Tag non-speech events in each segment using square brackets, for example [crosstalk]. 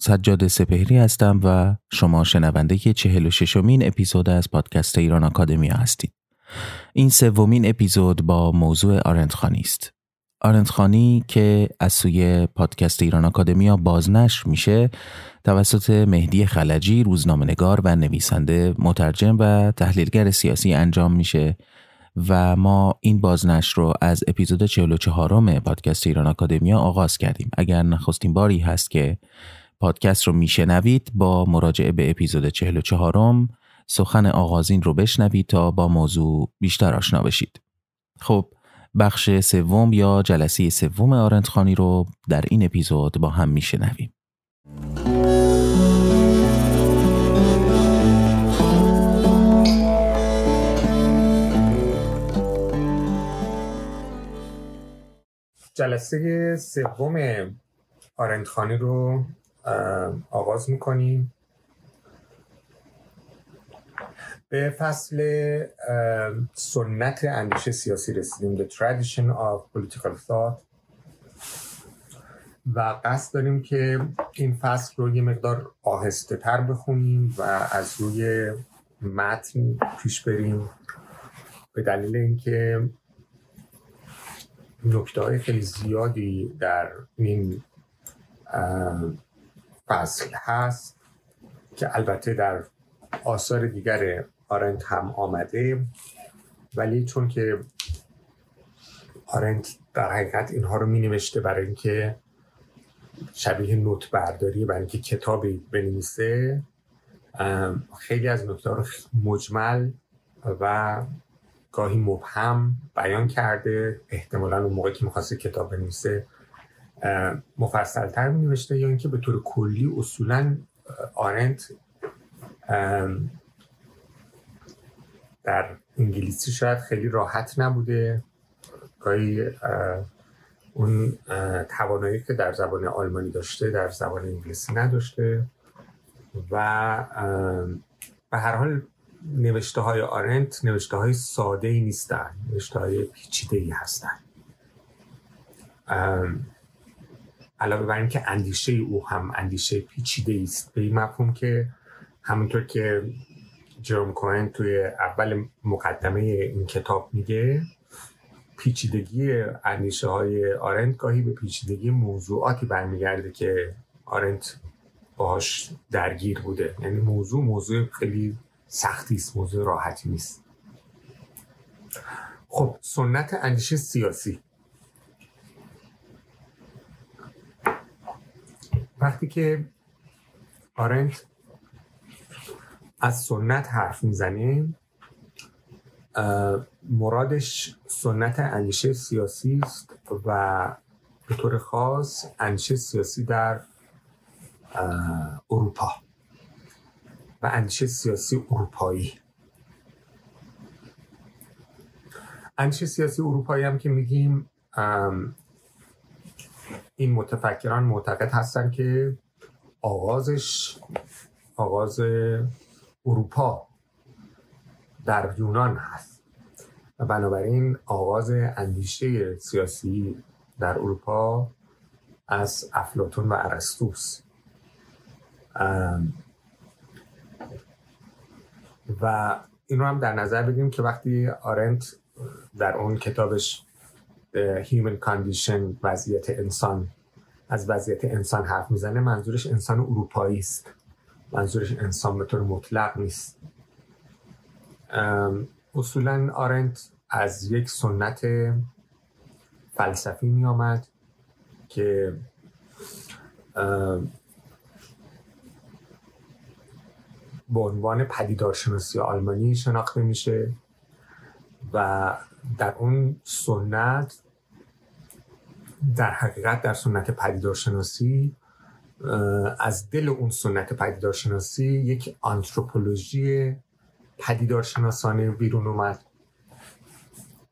سجاد سپهری هستم و شما شنونده و ششمین اپیزود از پادکست ایران آکادمیا هستید. این سومین اپیزود با موضوع آرندخانی است. آرندخانی که از سوی پادکست ایران آکادمیا بازنشر میشه توسط مهدی خلجی روزنامهنگار و نویسنده مترجم و تحلیلگر سیاسی انجام میشه و ما این بازنشر رو از اپیزود 44 پادکست ایران آکادمیا آغاز کردیم اگر نخستین باری هست که پادکست رو میشنوید با مراجعه به اپیزود 44 سخن آغازین رو بشنوید تا با موضوع بیشتر آشنا بشید. خب بخش سوم یا جلسه سوم آرندخانی رو در این اپیزود با هم میشنویم. جلسه سوم آرندخانی رو آغاز می‌کنیم. به فصل سنت اندیشه سیاسی رسیدیم. The Tradition of Political Thought. و قصد داریم که این فصل رو یه مقدار آهسته تر بخونیم و از روی متن پیش بریم. به دلیل اینکه نکته های خیلی زیادی در این فصل هست که البته در آثار دیگر آرنت هم آمده ولی چون که آرنت در حقیقت اینها رو می نوشته برای اینکه شبیه نوت برداری برای اینکه کتابی بنویسه خیلی از نکته رو مجمل و گاهی مبهم بیان کرده. احتمالا اون موقع که می‌خواسته کتاب بنویسه مفصلتر می نوشته یا اینکه به طور کلی اصولا آرنت در انگلیسی شاید خیلی راحت نبوده. گاهی اون توانایی که در زبان آلمانی داشته در زبان انگلیسی نداشته و به هر حال نوشته های آرنت نوشته های ساده ای نیستن نوشته های پیچیده ای هستن علاوه بر اینکه اندیشه او هم اندیشه پیچیده است به این مفهوم که همونطور که جروم کوهن توی اول مقدمه این کتاب میگه پیچیدگی اندیشه های آرنت گاهی به پیچیدگی موضوعاتی برمیگرده که آرنت باهاش درگیر بوده. یعنی موضوع موضوع خیلی سختی است موضوع راحتی نیست. خب سنت اندیشه سیاسی. وقتی که آرنت از سنت حرف می‌زنه مرادش سنت اندیشه سیاسی است و به طور خاص اندیشه سیاسی در اروپا و اندیشه سیاسی اروپایی. اندیشه سیاسی اروپایی هم که میگیم این متفکران معتقد هستن که آغازش آغاز اروپا در یونان هست. و بنابراین آغاز اندیشه سیاسی در اروپا از افلاتون و ارسطوس. و این رو هم در نظر بگیریم که وقتی آرنت در اون کتابش Human Condition وضعیت انسان. از وضعیت انسان حرف می‌زنه منظورش انسان اروپایی است. منظورش انسان به طور مطلق نیست. اصولا آرنت از یک سنت فلسفی می آمد که به عنوان پدیدارشناسی آلمانی شناخته میشه و در اون سنت در حقیقت در سنت پدیدارشناسی از دل اون سنت پدیدارشناسی یک آنتروپولوژی پدیدارشناسانه بیرون اومد.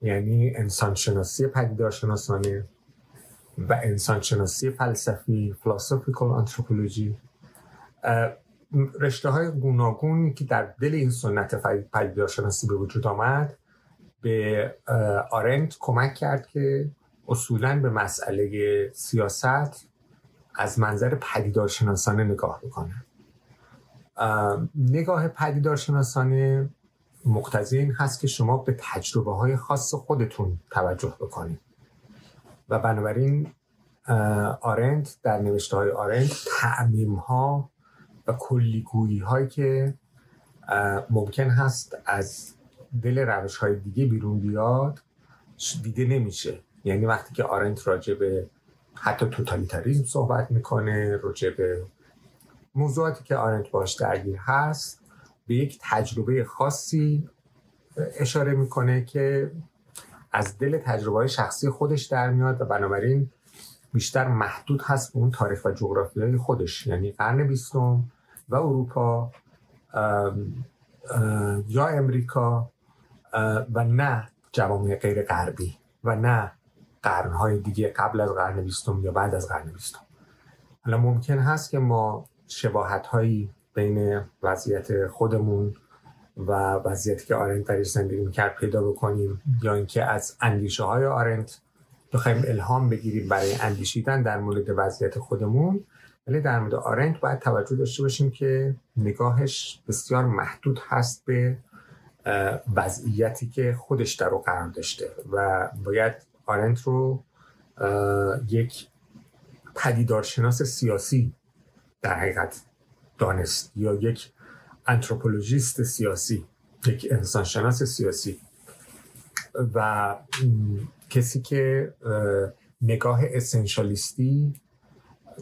یعنی انسانشناسی پدیدارشناسانه و انسانشناسی فلسفی فلسفیکال آنتروپولوژی رشته های گوناگونی که در دل این سنت پدیدارشناسی به وجود آمد به آرنت کمک کرد که اصولا به مسئله سیاست از منظر پدیدارشناسانه نگاه بکنه نگاه پدیدارشناسانه مقتضی این هست که شما به تجربه های خاص خودتون توجه بکنید. و بنابراین آرنت در نوشته های آرنت تعمیم ها و کلیگویی هایی که ممکن هست از دل روش های دیگه بیرون بیاد دیده نمیشه. یعنی وقتی که آرنت راجع به حتی توتالیتاریزم صحبت می‌کنه راجع به موضوعاتی که آرنت باش درگیر هست به یک تجربه خاصی اشاره می‌کنه که از دل تجربه شخصی خودش در میاد و بنابراین بیشتر محدود هست به اون تاریخ و جغرافیای خودش. یعنی قرن بیستم و اروپا یا امریکا و نه جوامع غیر غربی و نه قرنهای دیگه قبل از قرن بیستم یا بعد از قرن بیستم. حالا ممکن هست که ما شباهت هایی بین وضعیت خودمون و وضعیتی که آرنت درش زندگی می‌کرد پیدا بکنیم یا اینکه از اندیشه های آرنت بخوایم الهام بگیریم برای اندیشیدن در مورد وضعیت خودمون ولی در مورد آرنت باید توجه داشته باشیم که نگاهش بسیار محدود هست به وضعیتی که خودش در رو قرار داشته و باید آرنت رو یک پدیدارشناس سیاسی در حقیقت دانست یا یک انتروپولوژیست سیاسی یک انسانشناس سیاسی. و کسی که نگاه اسنشالیستی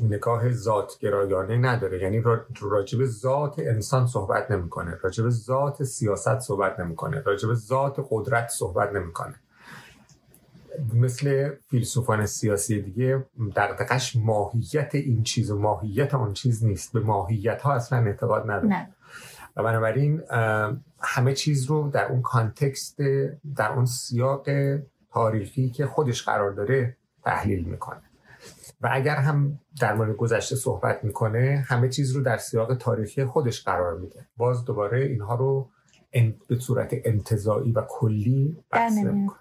نگاه ذاتگرایانه نداره. یعنی راجب ذات انسان صحبت نمی‌کنه راجب ذات سیاست صحبت نمی‌کنه راجب ذات قدرت صحبت نمی‌کنه. مثل فیلسوفان سیاسی دیگه دقدقش ماهیت این چیز و ماهیت آن چیز نیست. به ماهیت ها اصلا اعتقاد نداره. و بنابراین همه چیز رو در اون کانتکست در اون سیاق تاریخی که خودش قرار داره تحلیل می‌کنه. و اگر هم در مورد گذشته صحبت می‌کنه همه چیز رو در سیاق تاریخی خودش قرار میده. باز دوباره اینها رو به صورت انتظایی و کلی بحث نمی‌کنه.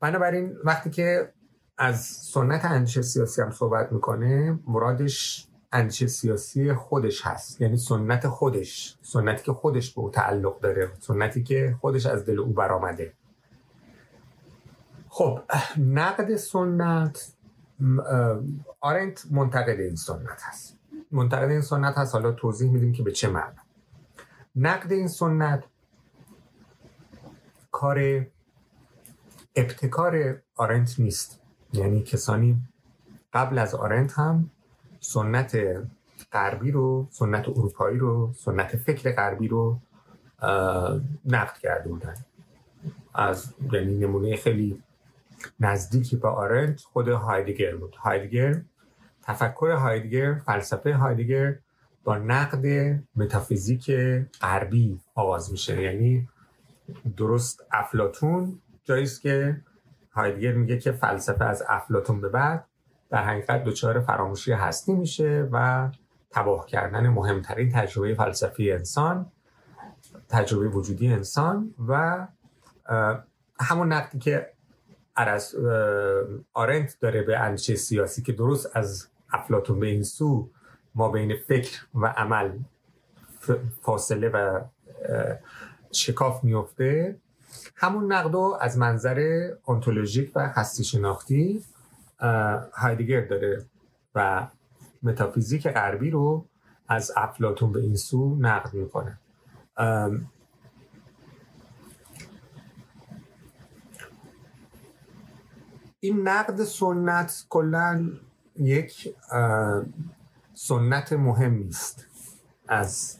بنابراین وقتی که از سنت اندیشه سیاسی هم صحبت می‌کنه مرادش اندیشه سیاسی خودش هست. یعنی سنت خودش سنتی که خودش به او تعلق داره سنتی که خودش از دل او برآمده. خب نقد سنت آرنت منتقد این سنت هست. منتقد این سنت هست حالا توضیح میدیم که به چه معنی. نقد این سنت کار ابتکار آرنت نیست. یعنی کسانی قبل از آرنت هم سنت غربی رو سنت اروپایی رو سنت فکر غربی رو نقد کرده بودن. از یعنی نمونه خیلی نزدیکی به آرنت خود هایدگر بود. هایدگر تفکر هایدگر فلسفه هایدگر با نقد متافیزیک غربی آغاز میشه. یعنی درست افلاتون جاییست که هایدگر میگه که فلسفه از افلاتون به بعد در حقیقت دچار فراموشی هستی میشه و تباه کردن مهمترین تجربه فلسفی انسان تجربه وجودی انسان و همون نقدی که ارس آرنت داره به اندیشه سیاسی که درست از افلاتون به این سو ما بین فکر و عمل فاصله و شکاف میفته همون نقد از منظر انتولوژیک و هستی شناختی هایدگر داره و متافیزیک غربی رو از افلاتون به این سو نقد می‌کنه. این نقد سنت کلا یک سنت مهمی است از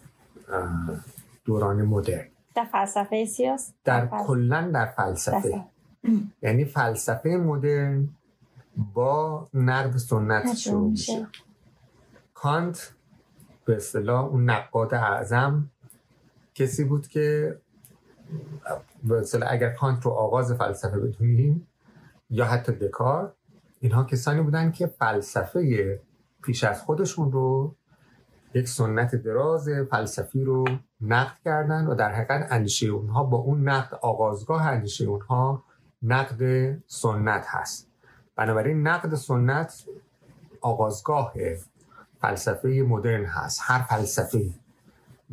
دوران مدرن. در فلسفه سیاس در کلا در فلسفه. یعنی فلسفه مدرن با نقد سنت شروع میشه. کانت به اصطلاح اون نقاد اعظم کسی بود که به اصطلاح اگر کانت رو آغاز فلسفه بدونیم یا حتی دکار اینها کسانی بودن که فلسفه پیش از خودشون رو یک سنت دراز فلسفی رو نقد کردن و در حقیقت اندیشه اونها با اون نقد آغازگاه اندیشه اونها نقد سنت هست. بنابراین نقد سنت آغازگاه فلسفه مدرن هست هر فلسفه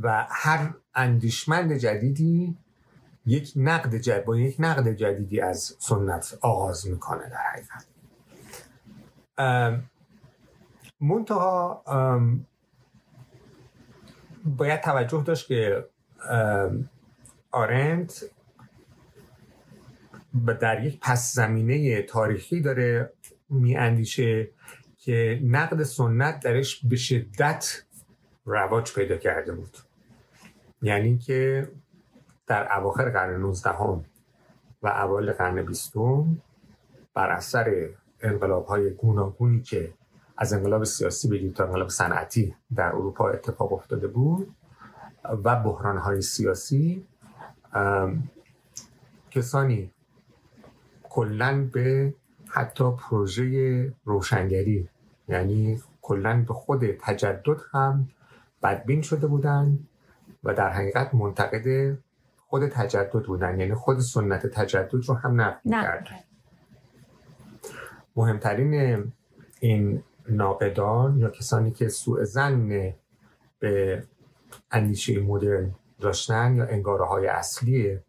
و هر اندیشمند جدیدی یک نقد جدید با یک نقد جدیدی از سنت آغاز می‌کنه در حقیقت. منتها باید توجه داشت که آرنت در یک پس زمینه تاریخی داره میاندیشه که نقد سنت درش به شدت رواج پیدا کرده بود. یعنی که در اواخر قرن 19 و اوایل قرن 20 بر اثر انقلاب های گوناگونی که از انقلاب سیاسی بگیر تا انقلاب صنعتی در اروپا اتفاق افتاده بود و بحران های سیاسی کسانی کلا به حتی پروژه روشنگری یعنی کلا به خود تجدد هم بدبین شده بودن و در حقیقت منتقد خود تجدد بودن یعنی خود سنت تجدد رو هم نقد کرد. مهمترین این ناقدان یا کسانی که سوء زن به اندیشه مدرن داشتن یا انگاره های اصلی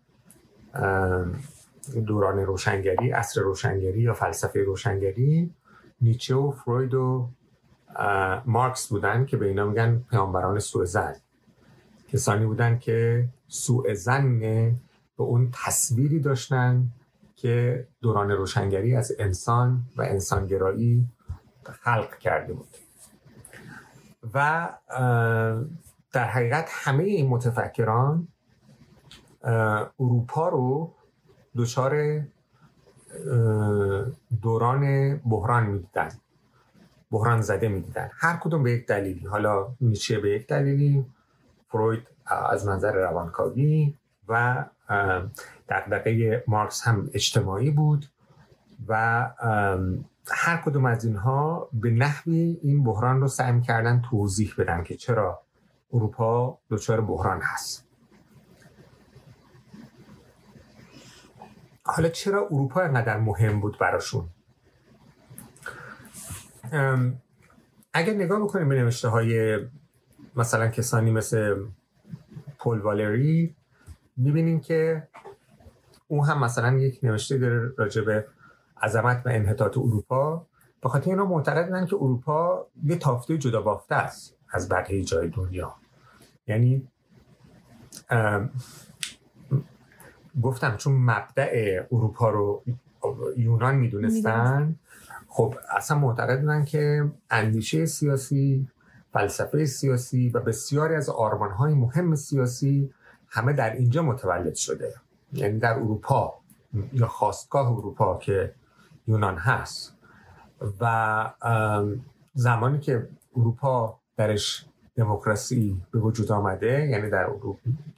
دوران روشنگری اصر روشنگری یا فلسفه روشنگری نیچه و فروید و مارکس بودن که به اینا میگن پیامبران سوء زن کسانی بودن که سوء زن به اون تصویری داشتن که دوران روشنگری از انسان و انسانگرایی خلق کرده بود. و در حقیقت همه این متفکران اروپا رو دچار دوران بحران می‌دیدن. بحران زده می‌دیدن. هر کدوم به یک دلیلی. حالا نیچه به یک دلیلی فروید از منظر روانکاوی و دقدقه مارکس هم اجتماعی بود و هر کدوم از اینها به نحوی این بحران رو سعی کردن توضیح بدن که چرا اروپا دچار بحران هست. حالا چرا اروپا اینقدر مهم بود براشون؟ اگر نگاه بکنیم به نوشته های مثلا کسانی مثل پول والری می‌بینیم که او هم مثلا یک نوشته داره راجع به عظمت و انحطاط اروپا به خاطر اینا معتقدن که اروپا یه تافته جدا بافته است از بقیه جای دنیا. یعنی گفتم چون مبدع اروپا رو یونان می‌دونستن خب اصلا معتقد بودن که اندیشه سیاسی فلسفه سیاسی و بسیاری از های مهم سیاسی همه در اینجا متولد شده. یعنی در اروپا یا خواستگاه اروپا که یونان هست. و زمانی که اروپا درش دموکراسی به وجود آمده یعنی در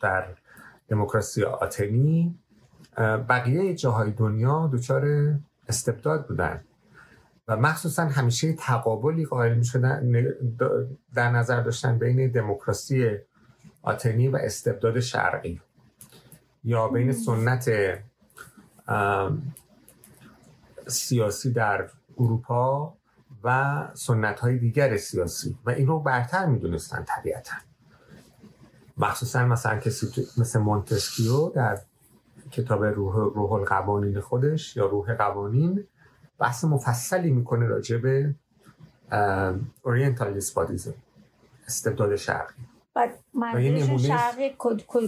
در دموکراسی آتنی بقیه جاهای دنیا دچار استبداد بودن. و مخصوصا همیشه تقابلی قائل می شدن در نظر داشتن بین دموکراسی آتنی و استبداد شرقی یا بین سنت سیاسی در اروپا و سنت های دیگر سیاسی و این رو برتر می دونستن طبیعتا. مخصوصا مثلا کسی مثل مونتسکیو در کتاب روح, روح القوانین خودش یا روح قوانین بحث مفصلی می‌کنه راجع به Oriental despotism استبداد شرقی. بعد شرقی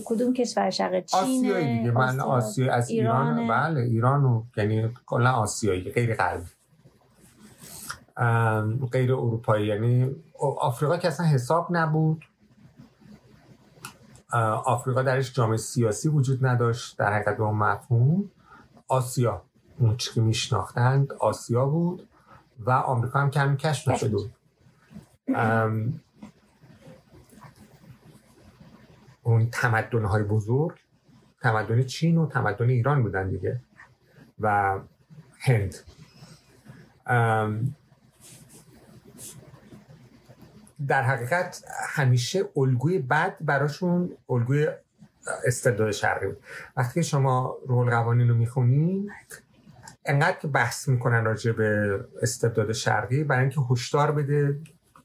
کدوم کشور؟ شرقی چین آسیایی دیگه. من آسیا. از ایران بله ایران و یعنی کلا آسیایی غیر غربی. غیر اروپایی. یعنی آفریقا که اصلا حساب نبود. آفریقا درش جامعه سیاسی وجود نداشت. در حقیقت به اون مفهوم. آسیا اون که میشناختند آسیا بود. و آمریکا هم کم کشف نشده بود. اون تمدن های بزرگ تمدن چین و تمدن ایران بودن دیگه و هند. در حقیقت همیشه الگوی بد براشون الگوی استبداد شرقی بود. وقتی شما رول قوانین رو می‌خونین انقدر که بحث می‌کنن راجع به استبداد شرقی برای اینکه هشدار بده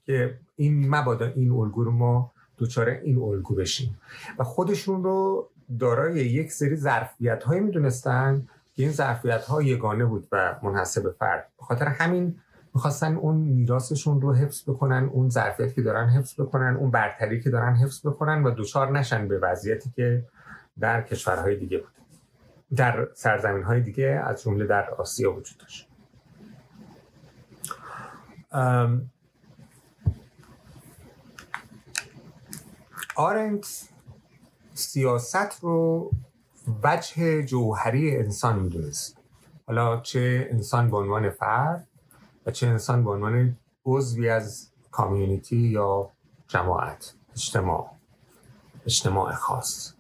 که این مبادا این الگو رو ما دوچاره این الگو بشیم. و خودشون رو دارای یک سری ظرفیت هایی می‌دونستن که این ظرفیت ها یگانه بود و منحصر فرد. به خاطر همین می‌خواستن اون میراثشون رو حفظ بکنن اون ظرفیتی که دارن حفظ بکنن اون برتری که دارن حفظ بکنن و دوچار نشن به وضعیتی که در کشورهای دیگه بود. در سرزمین های دیگه از جمله در آسیا وجود داشت. آرنت سیاست رو وجه جوهری انسان می‌دونست. حالا چه انسان به عنوان فرد و چه انسان به عنوان عضوی از کامیونیتی یا جماعت اجتماع اجتماع خاص.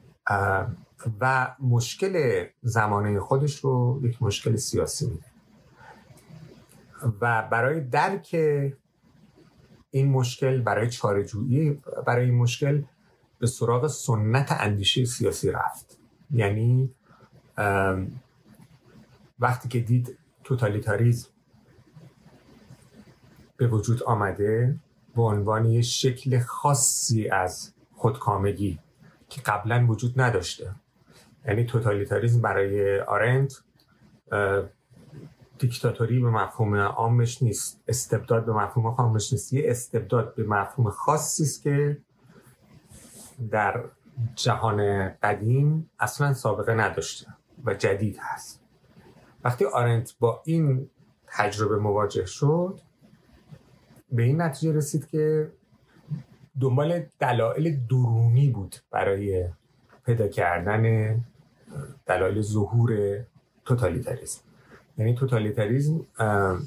و مشکل زمانه خودش رو یک مشکل سیاسی میده. و برای درک این مشکل برای چارجویی برای این مشکل به سراغ سنت اندیشه سیاسی رفت. یعنی وقتی که دید توتالیتاریزم به وجود آمده به عنوان یک شکل خاصی از خودکامگی که قبلا وجود نداشته. یعنی توتالیتاریزم برای آرنت دیکتاتوری به مفهوم عامش نیست استبداد به مفهوم عامش نیست یه استبداد به مفهوم خاصی است که در جهان قدیم اصلا سابقه نداشته و جدید هست. وقتی آرنت با این تجربه مواجه شد به این نتیجه رسید که دنبال دلایل درونی بود برای پیدا کردن دلایل ظهور توتالیتاریزم یعنی توتالیتاریزم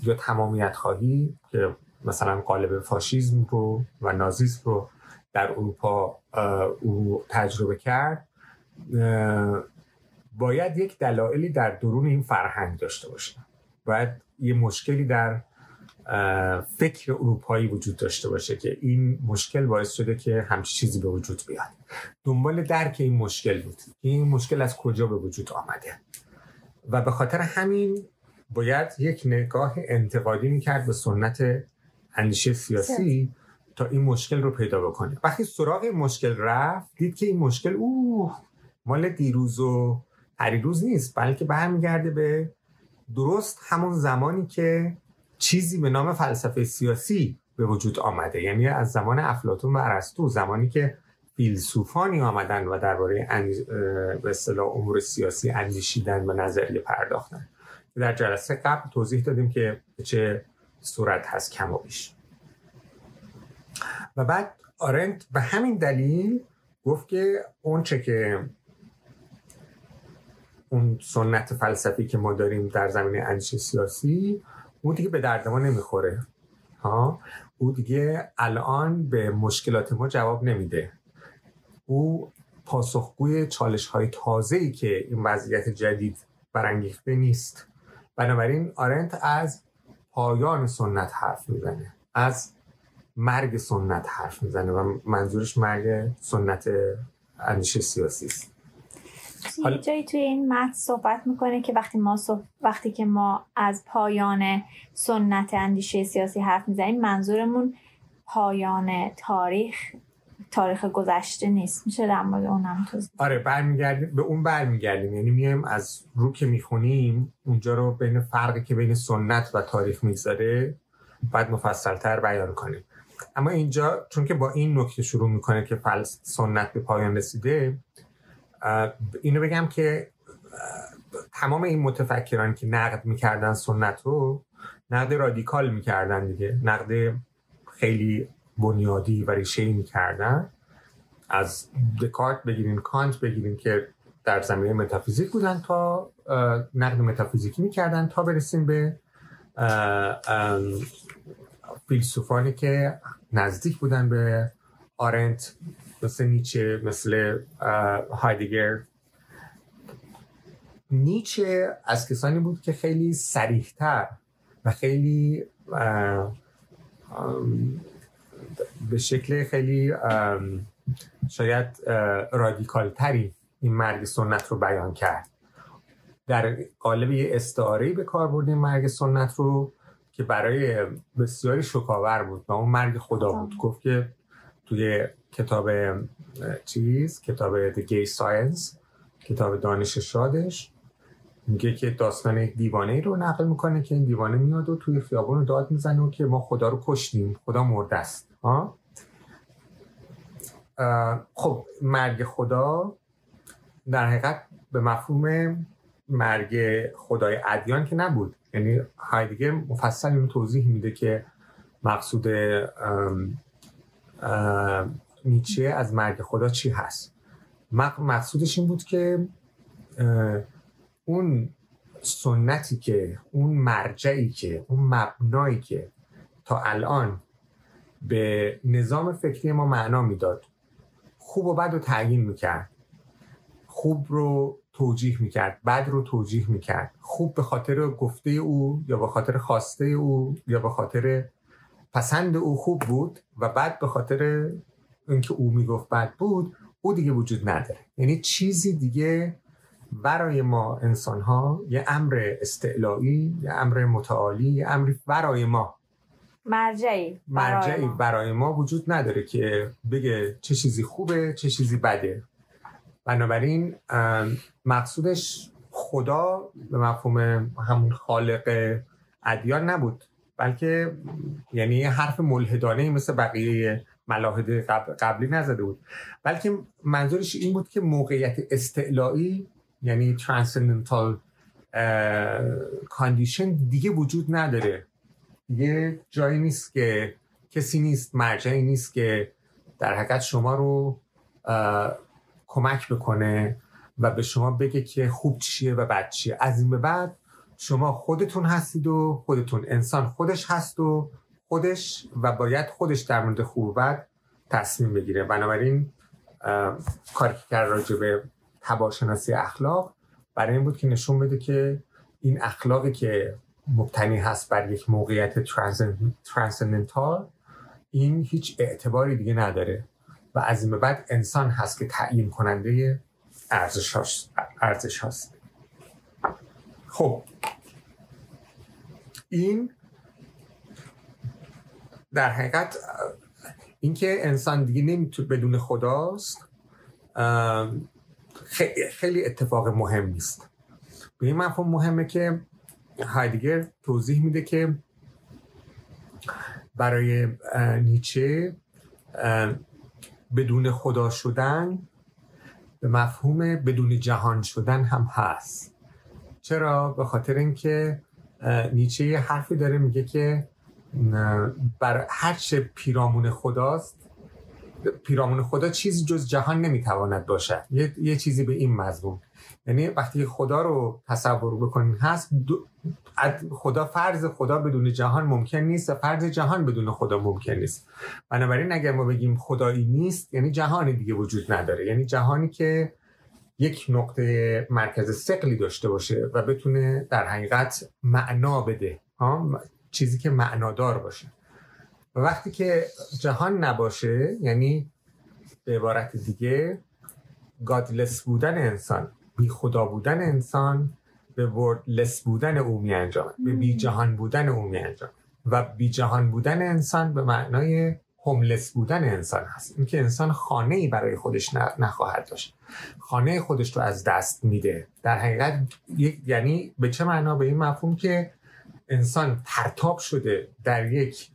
یا تمامیت خواهی که مثلا قالب فاشیزم رو و نازیسم رو در اروپا او تجربه کرد. باید یک دلایلی در درون این فرهنگ داشته باشه باید یه مشکلی در فکر اروپایی وجود داشته باشه که این مشکل باعث شده که همچی چیزی به وجود بیاد. دنبال درک این مشکل بود. این مشکل از کجا به وجود آمده؟ و به خاطر همین باید یک نگاه انتقادی می‌کرد به سنت اندیشه سیاسی. تا این مشکل رو پیدا بکنه. وقتی سراغ این مشکل رفت دید که این مشکل اوه مال دیروز و پریروز نیست بلکه برمیگرده به درست همون زمانی که چیزی به نام فلسفه سیاسی به وجود آمده. یعنی از زمان افلاتون و ارسطو زمانی که فیلسوفانی آمدن و درباره به اصطلاح امور سیاسی اندیشیدن و نظریه پرداختن. در جلسه قبل توضیح دادیم که چه صورت هست کم و بیش. و بعد آرنت به همین دلیل گفت که اون چه که اون سنت فلسفی که ما داریم در زمینه اندیشه سیاسی اون دیگه به درد ما نمی‌خوره. ها؟ او دیگه الان به مشکلات ما جواب نمیده. او پاسخگوی چالش های تازه ای که این وضعیت جدید برانگیخته نیست. بنابراین آرنت از پایان سنت حرف می‌زنه. از مرگ سنت حرف می‌زنه و منظورش مرگ سنت اندیشه سیاسی است. یه جایی توی این متن صحبت می‌کنه که وقتی ما وقتی که ما از پایان سنت اندیشه سیاسی حرف می‌زنیم منظورمون پایان تاریخ تاریخ گذشته نیست. میشه در مورد اونم توضیح آره برمیگردیم به اون برمیگردیم. یعنی میایم از رو که می‌خونیم اونجا رو بین فرقی که بین سنت و تاریخ می‌ذاره بعد مفصلتر بیان کنیم. اما اینجا چون که با این نکته شروع می‌کنه که فلس سنت به پایان رسیده اینو بگم که تمام این متفکران که نقد می‌کردن سنت رو نقد رادیکال می‌کردن دیگه. نقد خیلی بنیادی و ریشه می‌کردن. از دکارت بگیرین کانت بگیرین که در زمینه متافیزیک بودن تا نقد متافیزیکی می‌کردن تا برسیم به فیلسوفانی که نزدیک بودن به آرنت مثل نیچه مثل هایدگر. نیچه از کسانی بود که خیلی سریحتر و خیلی به شکل خیلی شاید رادیکال تری این مرگ سنت رو بیان کرد. در قالب یه استعاره به کار بردیم مرگ سنت رو. که برای بسیاری شکاور بود و اون مرگ خدا بود. گفت که توی کتاب چیز کتاب The Gay Science کتاب دانش شادش میگه که داستان دیوانه رو نقل می‌کنه که این دیوانه میاد و توی خیابون رو داد می‌زنه و که ما خدا رو کشتیم. خدا مرده است. خب مرگ خدا در حقیقت به مفهوم مرگ خدای ادیان که نبود. یعنی هایدگر مفصل اینو توضیح میده که مقصود نیچه از مرگ خدا چی هست. مقصودش این بود که اون سنتی که اون مرجعی که اون مبنایی که تا الان به نظام فکری ما معنا می‌داد خوب و بد رو تعیین می‌کرد. خوب رو توجیه می‌کرد بد رو توجیه می‌کرد. خوب به خاطر گفته او یا به خاطر خواسته او یا به خاطر پسند او خوب بود و بعد به خاطر اینکه او می‌گفت بد بود او دیگه وجود نداره. یعنی چیزی دیگه برای ما انسان ها یه امر استعلایی یه امر متعالی یه امری برای ما. مرجعی مرجعی برای ما وجود نداره که بگه چه چیزی خوبه چه چیزی بده. بنابراین مقصودش خدا به مفهوم همون خالق ادیان نبود بلکه یعنی حرف ملحدانه مثل بقیه ملاحد قبلی نزده بود. بلکه منظورش این بود که موقعیت استعلایی یعنی ترانسندنتال کاندیشن دیگه وجود نداره. دیگه جایی نیست که کسی نیست مرجعی نیست که در حقیقت شما رو کمک بکنه و به شما بگه که خوب چیه و بد چیه. از این به بعد شما خودتون هستید و خودتون انسان خودش هست و خودش و باید خودش در مورد خوب و بد تصمیم بگیره. بنابراین کاری که کرد راجع به تباشناسی اخلاق برای این بود که نشون بده که این اخلاقی که مبتنی هست بر یک موقعیت ترانسندنتال این هیچ اعتباری دیگه نداره. و از این بعد انسان هست که تعیین کننده ارزش هست خب. این در حقیقت اینکه انسان دیگه نمی‌تونه بدون خداست خیلی اتفاق مهم نیست. به این مفهوم مهمه که هایدگر توضیح میده که برای نیچه بدون خدا شدن به مفهوم بدون جهان شدن هم هست. چرا؟ به خاطر اینکه نیچه یه حرفی داره میگه که بر هر چه پیرامون خداست پیرامون خدا چیزی جز جهان نمی‌تواند باشد. یه،, یه چیزی به این مضمون. یعنی وقتی خدا رو تصور بکنین هست خدا فرض خدا بدون جهان ممکن نیست و فرض جهان بدون خدا ممکن نیست. بنابراین اگر ما بگیم خدایی نیست یعنی جهانی دیگه وجود نداره. یعنی جهانی که یک نقطه مرکز سقلی داشته باشه و بتونه در حقیقت معنا بده. چیزی که معنادار باشه. و وقتی که جهان نباشه یعنی به عبارت دیگه گادلس بودن انسان بی خدا بودن انسان به وردلس بودن او می انجام به بی جهان بودن او می انجام و بی جهان بودن انسان به معنای هوملس بودن انسان هست. اینکه انسان خانه ای برای خودش نخواهد داشت. خانه خودش رو از دست میده. در حقیقت یعنی به چه معنا؟ به این مفهوم که انسان پرتاب شده در یک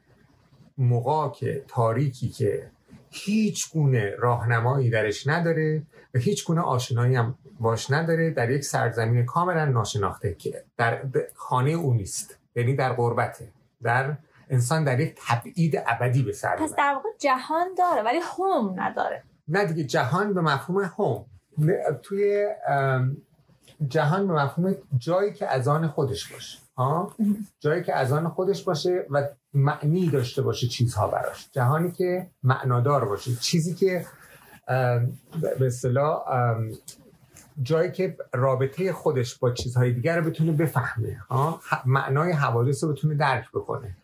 که تاریکی که هیچ گونه راهنمایی درش نداره و هیچ گونه آشنایی هم باش نداره در یک سرزمین کاملا ناشناخته که در خانه او نیست. یعنی در غربته. در انسان در یک تبعید ابدی به سر پس در واقع جهان داره ولی هم نداره. نه دیگه جهان به مفهوم هم توی جهان به مفهوم جایی که از آن خودش باشه. ها؟ جایی که از آن خودش باشه و معنی داشته باشه چیزها براش. جهانی که معنادار باشه. چیزی که به اصطلاح جایی که رابطه خودش با چیزهای دیگر رو بتونه بفهمه. معنای حوادث رو بتونه درک بکنه.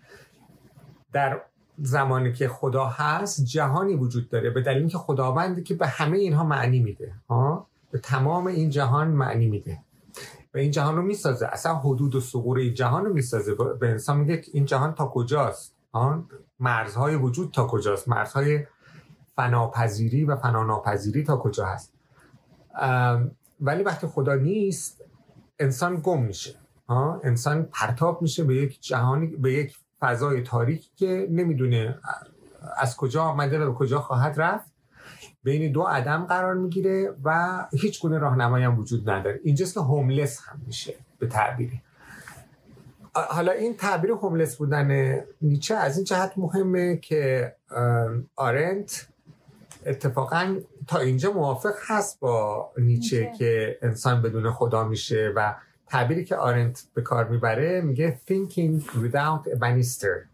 در زمانی که خدا هست جهانی وجود داره. به دلیل اینکه خداوندی که به همه اینها معنی میده. به تمام این جهان معنی میده. و این جهان رو می‌سازه. اصلا حدود و سقور این جهان رو می‌سازه. به انسان میگه این جهان تا کجاست؟ مرزهای وجود تا کجاست؟ مرزهای فناپذیری و فناناپذیری تا کجا هست؟ ولی وقتی خدا نیست انسان گم میشه. انسان پرتاب میشه به یک جهانی به یک فضای تاریکی که نمی‌دونه از کجا آمده و به کجا خواهد رفت. بین دو عدم قرار می‌گیره و هیچ گونه راهنمایی هم وجود نداره. اینجاست که هوملس هم میشه به تعبیری. حالا این تعبیر هوملس بودن نیچه از این جهت مهمه که آرنت اتفاقا تا اینجا موافق هست با نیچه که انسان بدون خدا میشه و تعبیری که آرنت به کار می‌بره میگه thinking without a banister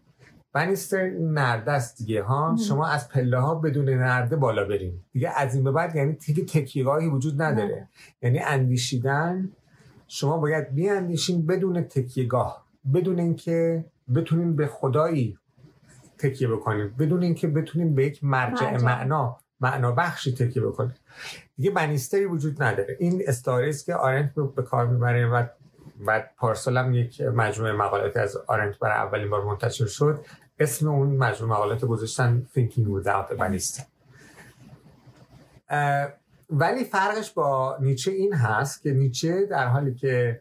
بنیستر نرده است دیگه ها؟ شما از پله ها بدون نرده بالا بریم دیگه از این به بعد یعنی دیگه تکیهگاهی وجود نداره. یعنی اندیشیدن شما باید بیاندیشین بدون تکیهگاه بدون اینکه بتونین به خدایی تکیه بکنیم بدون اینکه بتونیم به یک مرجع, مرجع. معنا معنا بخشی تکیه بکنیم دیگه بنیستری وجود نداره. این استاری است که آرنت به کار می‌بره و بعد پارسال هم یک مجموعه مقالات از آرنت برای اولین بار منتشر شد. اسم اون مجموعه مقالات گذاشتن Thinking Without Banister ولی فرقش با نیچه این هست که نیچه در حالی که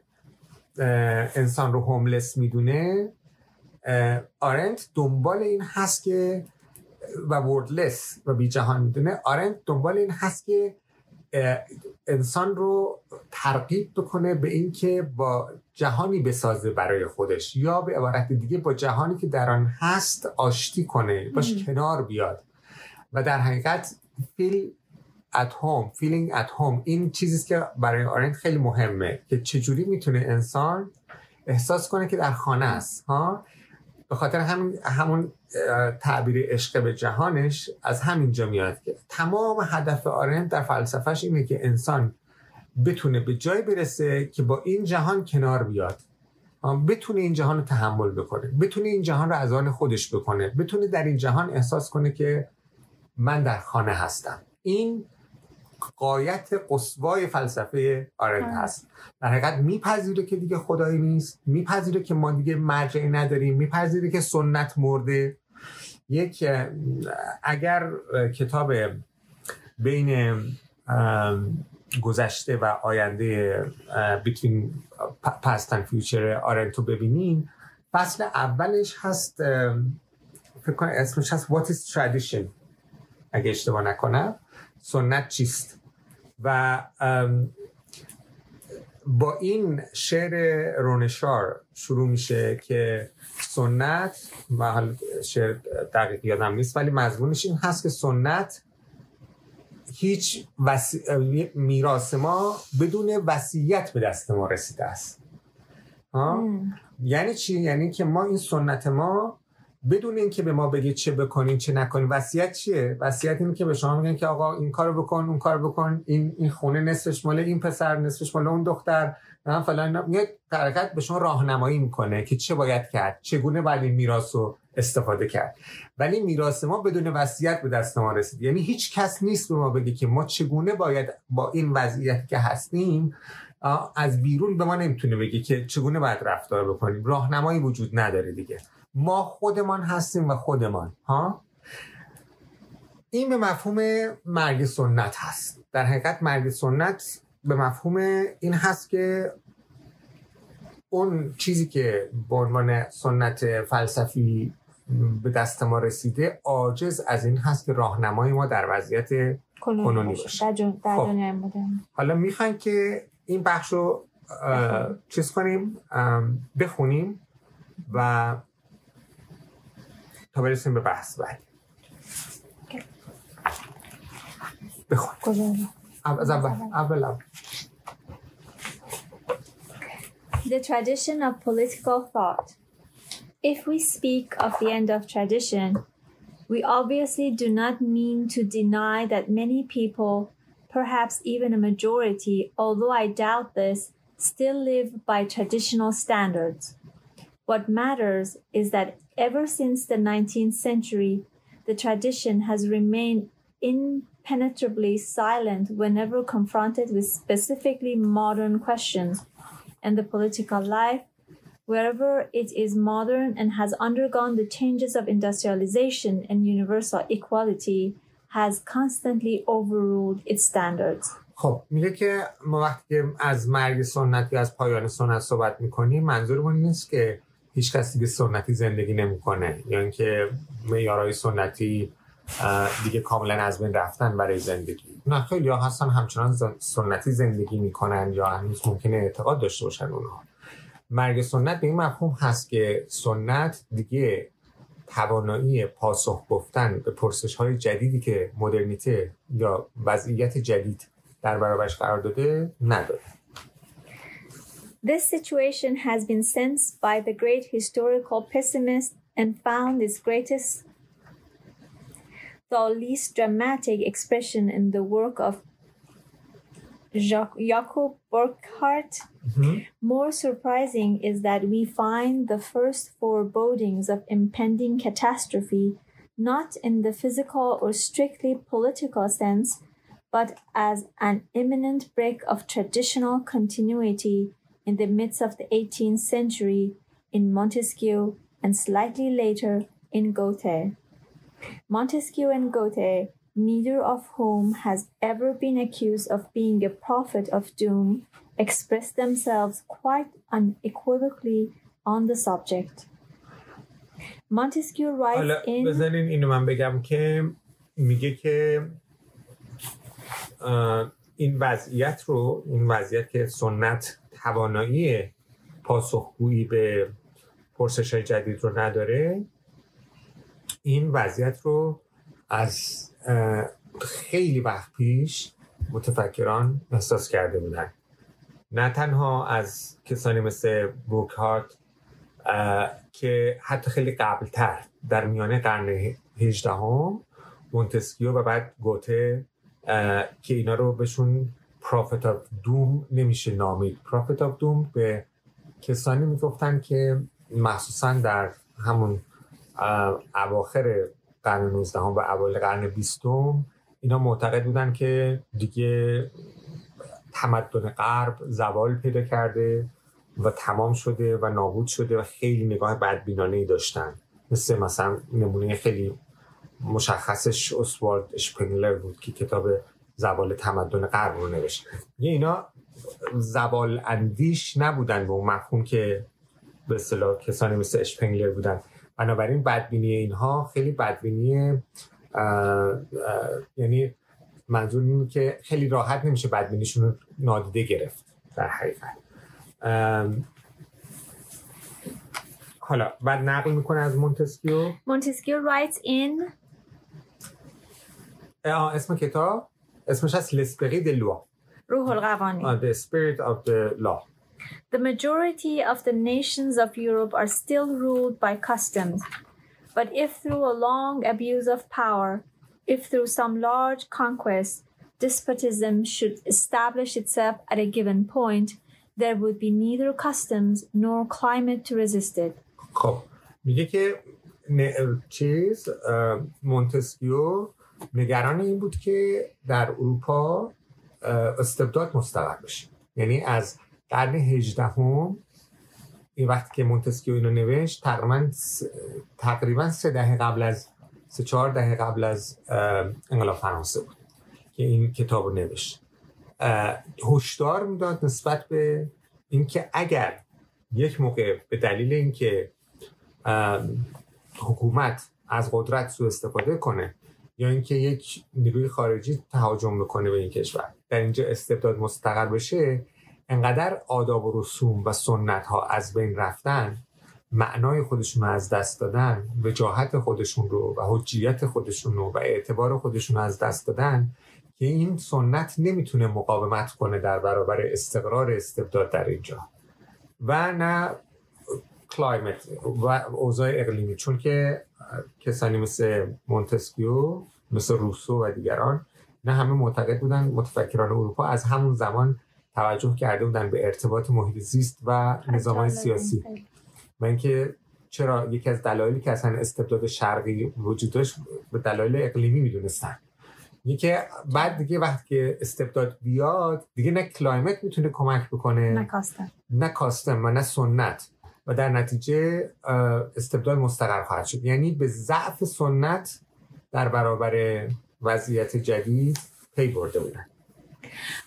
انسان رو هوملس می‌دونه آرنت دنبال این هست که و وردلس و بی جهان می‌دونه. آرنت دنبال این هست که انسان رو ترغیب بکنه به اینکه با جهانی بسازه برای خودش یا به عبارت دیگه با جهانی که در آن هست آشتی کنه باش کنار بیاد. و در حقیقت فیل at home feeling at home این چیزی که برای آرنت خیلی مهمه که چجوری می‌تونه انسان احساس کنه که در خانه است. ها؟ به خاطر همون همون تعبیر عشق به جهانش از همینجا میاد که تمام هدف آرنت در فلسفهش اینه که انسان بتونه به جای برسه که با این جهان کنار بیاد. بتونه این جهان رو تحمل بکنه بتونه این جهان رو از آن خودش بکنه بتونه در این جهان احساس کنه که من در خانه هستم. این قایت قصوای فلسفه آرنت هست. در حقیقت میپذیره که دیگه خدایی نیست میپذیره که ما دیگه مرجعی نداریم میپذیره که سنت مرده. یک اگر کتاب بین گذشته و آینده past and future آرنتو ببینیم فصل اولش هست فکر کنم اسمش هست What is tradition اگه اشتباه نکنم. سنت چیست؟ و با این شعر رونشار شروع میشه که سنت و حال شعر دقیق یادم نیست ولی مضمونش این هست که سنت هیچ وسی... میراث ما بدون وصیت به دست ما رسیده است. یعنی چی؟ یعنی که ما این سنت ما بدون اینکه به ما بگید چه بکنین چه نکنین وصیت چیه؟ وصیت اینه که به شما میگن که آقا این کارو بکن اون کارو بکن این این خونه نصفش مال این پسر نصفش مال اون دختر نه فلان میاد حرکت به شما راهنمایی می‌کنه که چه باید کرد چگونه باید این میراث رو استفاده کرد. ولی میراث ما بدون وصیت به دست ما رسید. یعنی هیچ کس نیست به ما بگه که ما چگونه باید با این وضعیت که هستیم از بیرون به ما نمی‌تونه بگه که چگونه باید رفتار بکنیم. راهنمایی وجود نداره دیگه. ما خودمان هستیم و خودمان ها؟ این به مفهوم مرگ سنت هست. در حقیقت مرگ سنت به مفهوم این هست که اون چیزی که به عنوان سنت فلسفی به دست ما رسیده عاجز از این هست که راهنمای ما در وضعیت کنونی باشه. در خب. حالا می‌خوایم که این بخش رو چیز کنیم بخونیم و تا برسیم به بحث بعد بخون از اول اول اول The tradition of political thought. If we speak of the end of tradition, we obviously do not mean to deny that many people, perhaps even a majority, although I doubt this, still live by traditional standards. What matters is that ever since the 19th century, the tradition has remained impenetrably silent whenever confronted with specifically modern questions and the political life, wherever it is modern and has undergone the changes of industrialization and universal equality, has constantly overruled its standards. خب میگه که ما وقتی که از مرگ سنت یا از پایان سنت صحبت میکنیم منظورمون نیست که هیچ کسی به سنتی زندگی نمی‌کنه. یا اینکه معیارهای سنتی دیگه کاملا از بین رفتن برای زندگی. نه خیلی ها هستن همچنان سنتی زندگی می‌کنن یا هنوز ممکنه اعتقاد داشته باشن اونها. مرگ سنت به این مفهوم هست که سنت دیگه توانایی پاسخ گفتن به پرسش های جدیدی که مدرنیته یا وضعیت جدید در برابرش قرار داده نداره. This situation has been sensed by the great historical pessimist and found its greatest though least dramatic expression in the work of Jacques, Jakob Burckhardt. Mm-hmm. More surprising is that we find the first forebodings of impending catastrophe not in the physical or strictly political sense, but as an imminent break of traditional continuity in the midst of the 18th century in Montesquieu and slightly later in Goethe. Montesquieu and Goethe, neither of whom has ever been accused of being a prophet of doom, express themselves quite unequivocally on the subject. Montesquieu writes حالا in بذارین اینو من بگم که میگه که اه، این وضعیت رو این وضعیت که سنت توانایی پاسخگویی به پرسش های جدید رو نداره این وضعیت رو از خیلی وقت پیش متفکران احساس کرده بودن. نه تنها از کسانی مثل بورکهارت که حتی خیلی قبلتر در میانه قرن هجدهم مونتسکیو و بعد گوته که اینا رو بهشون prophet of doom نمیشه نامید. prophet of doom به کسانی می‌گفتن که مخصوصا در همون اواخر قرن 19 و اوایل قرن 20 اینا معتقد بودن که دیگه تمدن غرب زوال پیدا کرده و تمام شده و نابود شده و خیلی نگاه بدبینانه ای داشتن. مثل مثلا نمونه خیلی مشخصش اسوارد اشپنگلر بود که کتاب زوال تمدن غرب رو نوشت یه اینا زوال اندیش نبودن به اون مفهوم که به اصطلاح کسانی مثل اشپنگلر بودن. بنابراین بدبینی اینها خیلی بدبینی یعنی منظور اینه که خیلی راحت نمیشه بدبینیشون رو نادیده گرفت در حقیقت. حالا بعد نقل می‌کنه از مونتسکیو؟ Montesquieu writes in آه، اسم کتاب اسمش هست لسپری د لوا روح القوانین The Spirit of the Law The majority of the nations of Europe are still ruled by customs. But if through a long abuse of power, if through some large conquest, despotism should establish itself at a given point, there would be neither customs nor climate to resist it. خب میگه که ن- چیز اه، مونتسکیو نگران این بود که در اروپا استبداد مستقر بشه. یعنی از قرن هجدهم این وقتی که مونتسکیو اینو نوشت تقریبا تقریبا سه دهه قبل از سه چهار دهه قبل از انقلاب فرانسه بود که این کتاب رو نوشت. هشدار می‌داد نسبت به اینکه اگر یک موقع به دلیل اینکه حکومت از قدرت سوء استفاده کنه یا اینکه یک نیروی خارجی تهاجم بکنه به این کشور. در اینجا استبداد مستقر بشه انقدر آداب و رسوم و سنت ها از بین رفتن معنای خودشون رو از دست دادن وجاهت خودشون رو و حجیت خودشون رو و اعتبار خودشون رو از دست دادن که این سنت نمی‌تونه مقاومت کنه در برابر استقرار استبداد در اینجا. و نه climate و اوضاع اقلیمی. چون که کسانی مثل مونتسکیو مثل روسو و دیگران نه همه معتقد بودن متفکران اروپا از همون زمان توجه کرده بودن به ارتباط محیط زیست و نظام سیاسی. و اینکه چرا یکی از دلایلی که اصلا استبداد شرقی وجود داشت به دلایل اقلیمی می‌دونستن. که بعد دیگه وقتی که استبداد بیاد دیگه نه climate می‌تونه کمک بکنه نه custom. نه custom و نه سنت. و در نتیجه استبداد مستقر خواهد شد یعنی به ضعف سنت در برابر وضعیت جدید پی برده بودن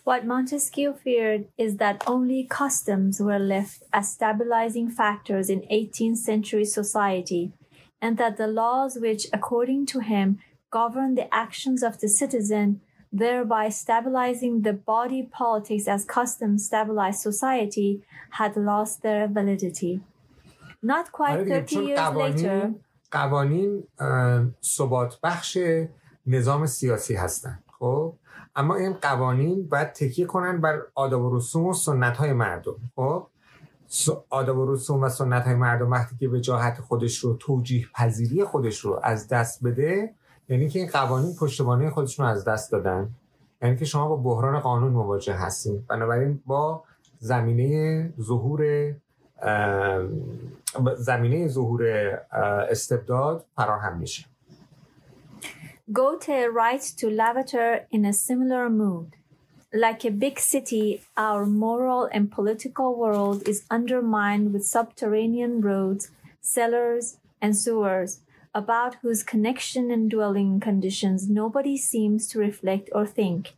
What Montesquieu feared is that only customs were left as stabilizing factors in 18th century society, and that the laws which, according to him, govern the actions of the citizen, thereby stabilizing the body politics as customs stabilize society, had lost their validity. Not quite 30 years later, قوانین ثبات بخش نظام سیاسی هستند خب؟ اما این قوانین باید تکیه کنن بر آداب و رسوم و سنت های مردم خب؟ آداب و رسوم و سنت های مردم وقتی که وجاهت خودش رو توجیه پذیری خودش رو از دست بده یعنی که این قوانین پشتوانه خودشون از دست دادن یعنی که شما با بحران قانون مواجه هستیم بنابراین با زمینه ظهور زمینه ظهور استبداد فراهم میشه Goethe writes to Lavater in a similar mood. Like a big city, our moral and political world is undermined with subterranean roads, cellars, and sewers, about whose connection and dwelling conditions nobody seems to reflect or think.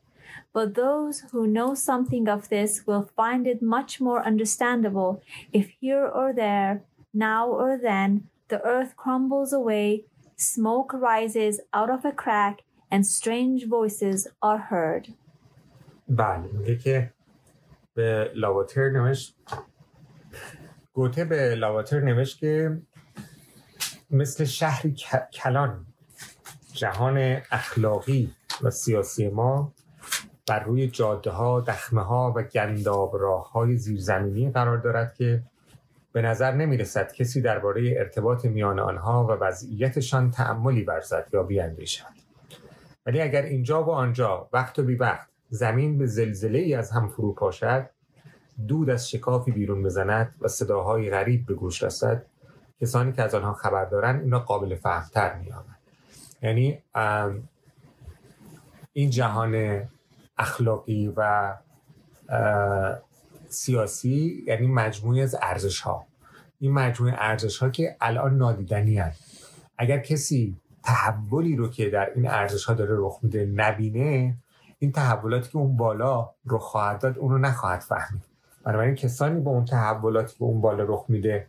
But those who know something of this will find it much more understandable if here or there, now or then, the earth crumbles away, smoke rises out of a crack, and strange voices are heard. بله میگه که به لاواتر نوشت گوته به لاواتر نوشت که مثل شهری کلان جهان اخلاقی و سیاسی ما بر روی جاده ها، دخمه ها و گنداب راه های زیرزمینی قرار دارد که به نظر نمی رسد کسی درباره ارتباط میان آنها و وضعیتشان تعملی ورزد یا بیاندیشد. ولی اگر اینجا و آنجا وقت و بی وقت زمین به زلزله ای از هم فرو پاشد دود از شکافی بیرون بزند و صداهای غریب به گوش رسد کسانی که از آنها خبر دارن این را قابل فهمتر می یعنی این جهان اخلاقی و سیاسی یعنی مجموعی از ارزش ها این مجموعه ارزش ها که الان نادیدنی هست. اگر کسی تحولی رو که در این ارزش ها داره رخ میده نبینه این تحولاتی که اون بالا رو خواهد داد اون رو نخواهد فهمید. بنابراین کسانی با اون تحولاتی که اون بالا رخ میده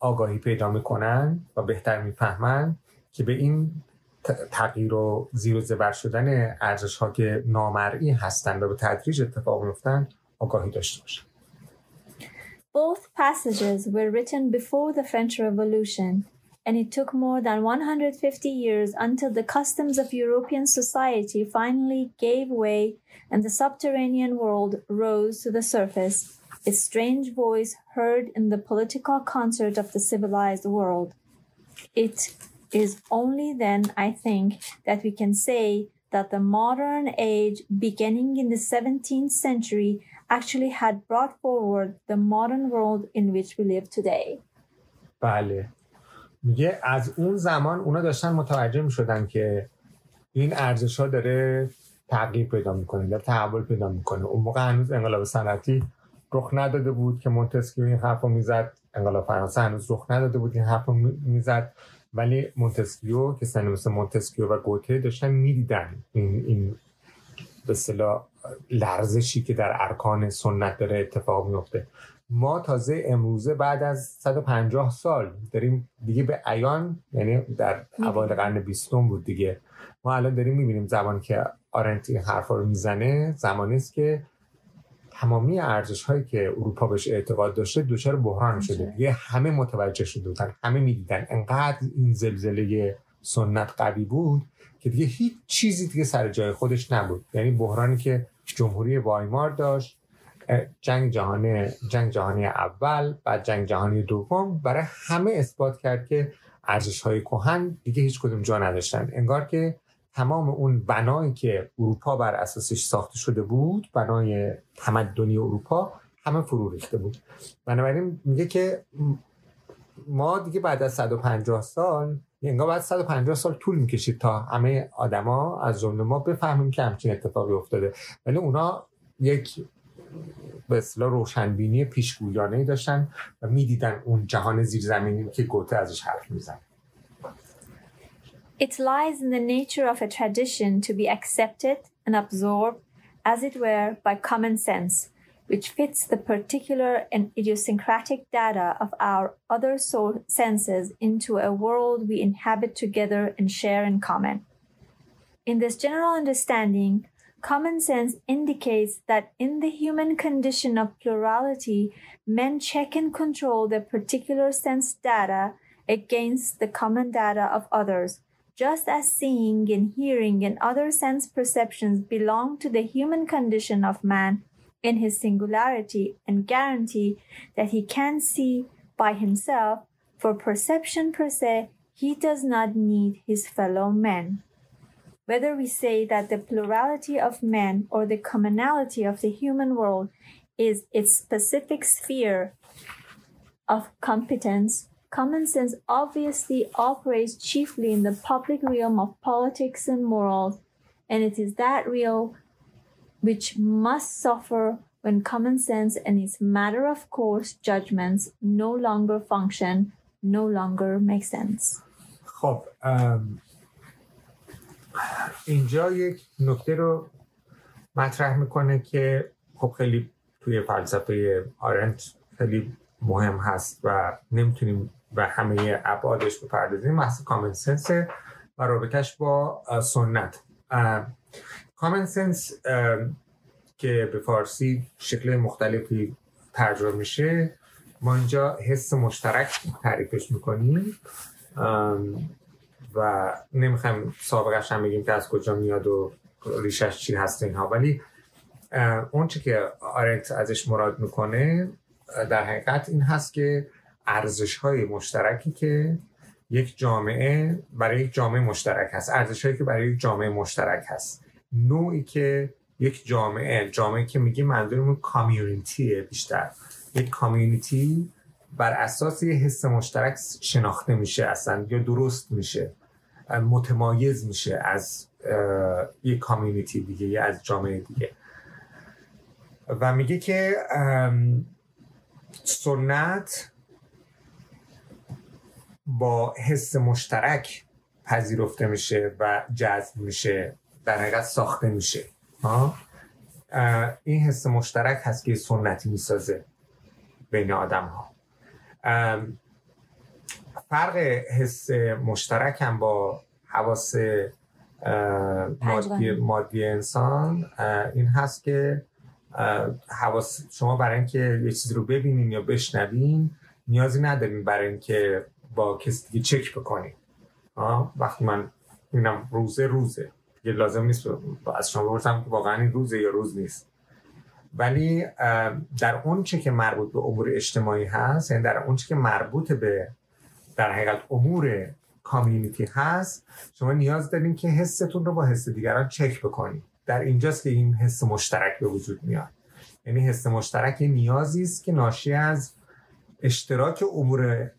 آگاهی پیدا می‌کنن و بهتر می‌فهمن که به این تغییر و زیر و زبر شدن ارزش ها که نامرئی هستند و به تدریج اتفاق میفتن آگاهی داشته باشن Both passages were written before the French Revolution, and it took more than 150 years until the customs of European society finally gave way and the subterranean world rose to the surface. a strange voice heard in the political concert of the civilized world. It is only then, I think, that we can say that the modern age, beginning in the 17th century, actually had brought forward the modern world in which we live today. بله میگه از اون زمان اونا داشتن متوجه می شدن که این ارزش ها داره تغییر پیدا میکنه داره تحول پیدا میکنه اون موقع هنوز انقلاب صنعتی رخ نداده بود که مونتسکیو این حرف رو می‌زد. انقلاب فرانسه هنوز رخ نداده بود این حرف رو می‌زد. ولی مونتسکیو کسانی مثل مونتسکیو و گوته داشتن می‌دیدن این, این به اصطلاح لرزشی که در ارکان سنت داره اتفاق میفته ما تازه امروزه بعد از 150 سال داریم دیگه به عیان یعنی در اوایل قرن بیستم بود دیگه. ما الان داریم می‌بینیم زمان که آرنت این حرفا رو می‌زنه زمانی است که تمامی ارزش هایی که اروپا بهش اعتقاد داشته دچار بحران شده. دیگه همه متوجه شده بودن همه می‌دیدن. انقدر این زلزله سنت قوی بود که دیگه هیچ چیزی دیگه سر جای خودش نبود. یعنی بحرانی که جمهوری وایمار داشت جنگ جهانی جنگ جهانی اول بعد جنگ جهانی دوم برای همه اثبات کرد که ارزش های کهن دیگه هیچ کدوم جا نداشتن. انگار که تمام اون بنایی که اروپا بر اساسش ساخته شده بود بنای تمدنی اروپا همه فرو ریخته بود. بنابراین میگه که ما دیگه بعد از 150 سال انگار بعد 150 سال طول می‌کشید تا همه آدما از جمله ما بفهمیم که همچین اتفاقی افتاده. ولی اونا یک به اصطلاح روشنبینی پیشگویانه داشتن و می‌دیدن اون جهان زیرزمینی که گوته ازش حرف میزن It lies in the nature of a tradition to be accepted and absorbed, as it were, by common sense, which fits the particular and idiosyncratic data of our other senses into a world we inhabit together and share in common. In this general understanding, common sense indicates that in the human condition of plurality, men check and control their particular sense data against the common data of others just as seeing and hearing and other sense perceptions belong to the human condition of man in his singularity and guarantee that he can see by himself, for perception per se, he does not need his fellow men. Whether we say that the plurality of men or the commonality of the human world is its specific sphere of competence Common sense obviously operates chiefly in the public realm of politics and morals, and it is that realm which must suffer when common sense and its matter of course judgments no longer function, no longer make sense. خب اینجا یک نکته رو مطرح میکنه که خب خیلی توی فلسفه آرنت خیلی مهم هست و نمیتونیم و همه ابعادش بپردازیم محصول کامن سنس و رابطش با سنت. کامن سنس که به فارسی شکل مختلفی ترجمه میشه. ما اینجا حس مشترک تعریفش می‌کنیم. و نمی‌خوایم سابقش هم بگیم که از کجا میاد و ریشش چی هست اینها. ولی اون چی که آرنت ازش مراد می‌کنه در حقیقت این هست که ارزش های مشترکی که یک جامعه برای یک جامعه مشترک هست. ارزش هایی که برای یک جامعه مشترک هست. نوعی که یک جامعه جامعه که میگیم منظورمون کامیونیتیه بیشتر. یک کامیونیتی بر اساس یه حس مشترک شناخته میشه اصلا یا درست میشه. متمایز میشه از یک کامیونیتی دیگه یا از جامعه دیگه. و میگه که سنت با حس مشترک پذیرفته میشه و جذب میشه در حقیقت ساخته میشه. این حس مشترک هست که سنتی می‌سازه بین آدم ها فرق حس مشترک هم با حواس مادی, مادی انسان این هست که حواس شما برای اینکه یه چیزی رو ببینین یا بشنوین نیازی ندارین برای اینکه با کسی دیگه چک بکنیم وقتی من اینم روزه روزه. یه لازم نیست از شما بپرسم که واقعا این روزه یا روز نیست. ولی در اون چه که مربوط به امور اجتماعی هست یعنی در اون چه که مربوط به در حقیقت امور کامیونیتی هست شما نیاز دارین که حستون رو با حس دیگران چک بکنید در اینجاست که این حس مشترک به وجود میاد. یعنی حس مشترک نیازی است که ناشی از اشتراک امور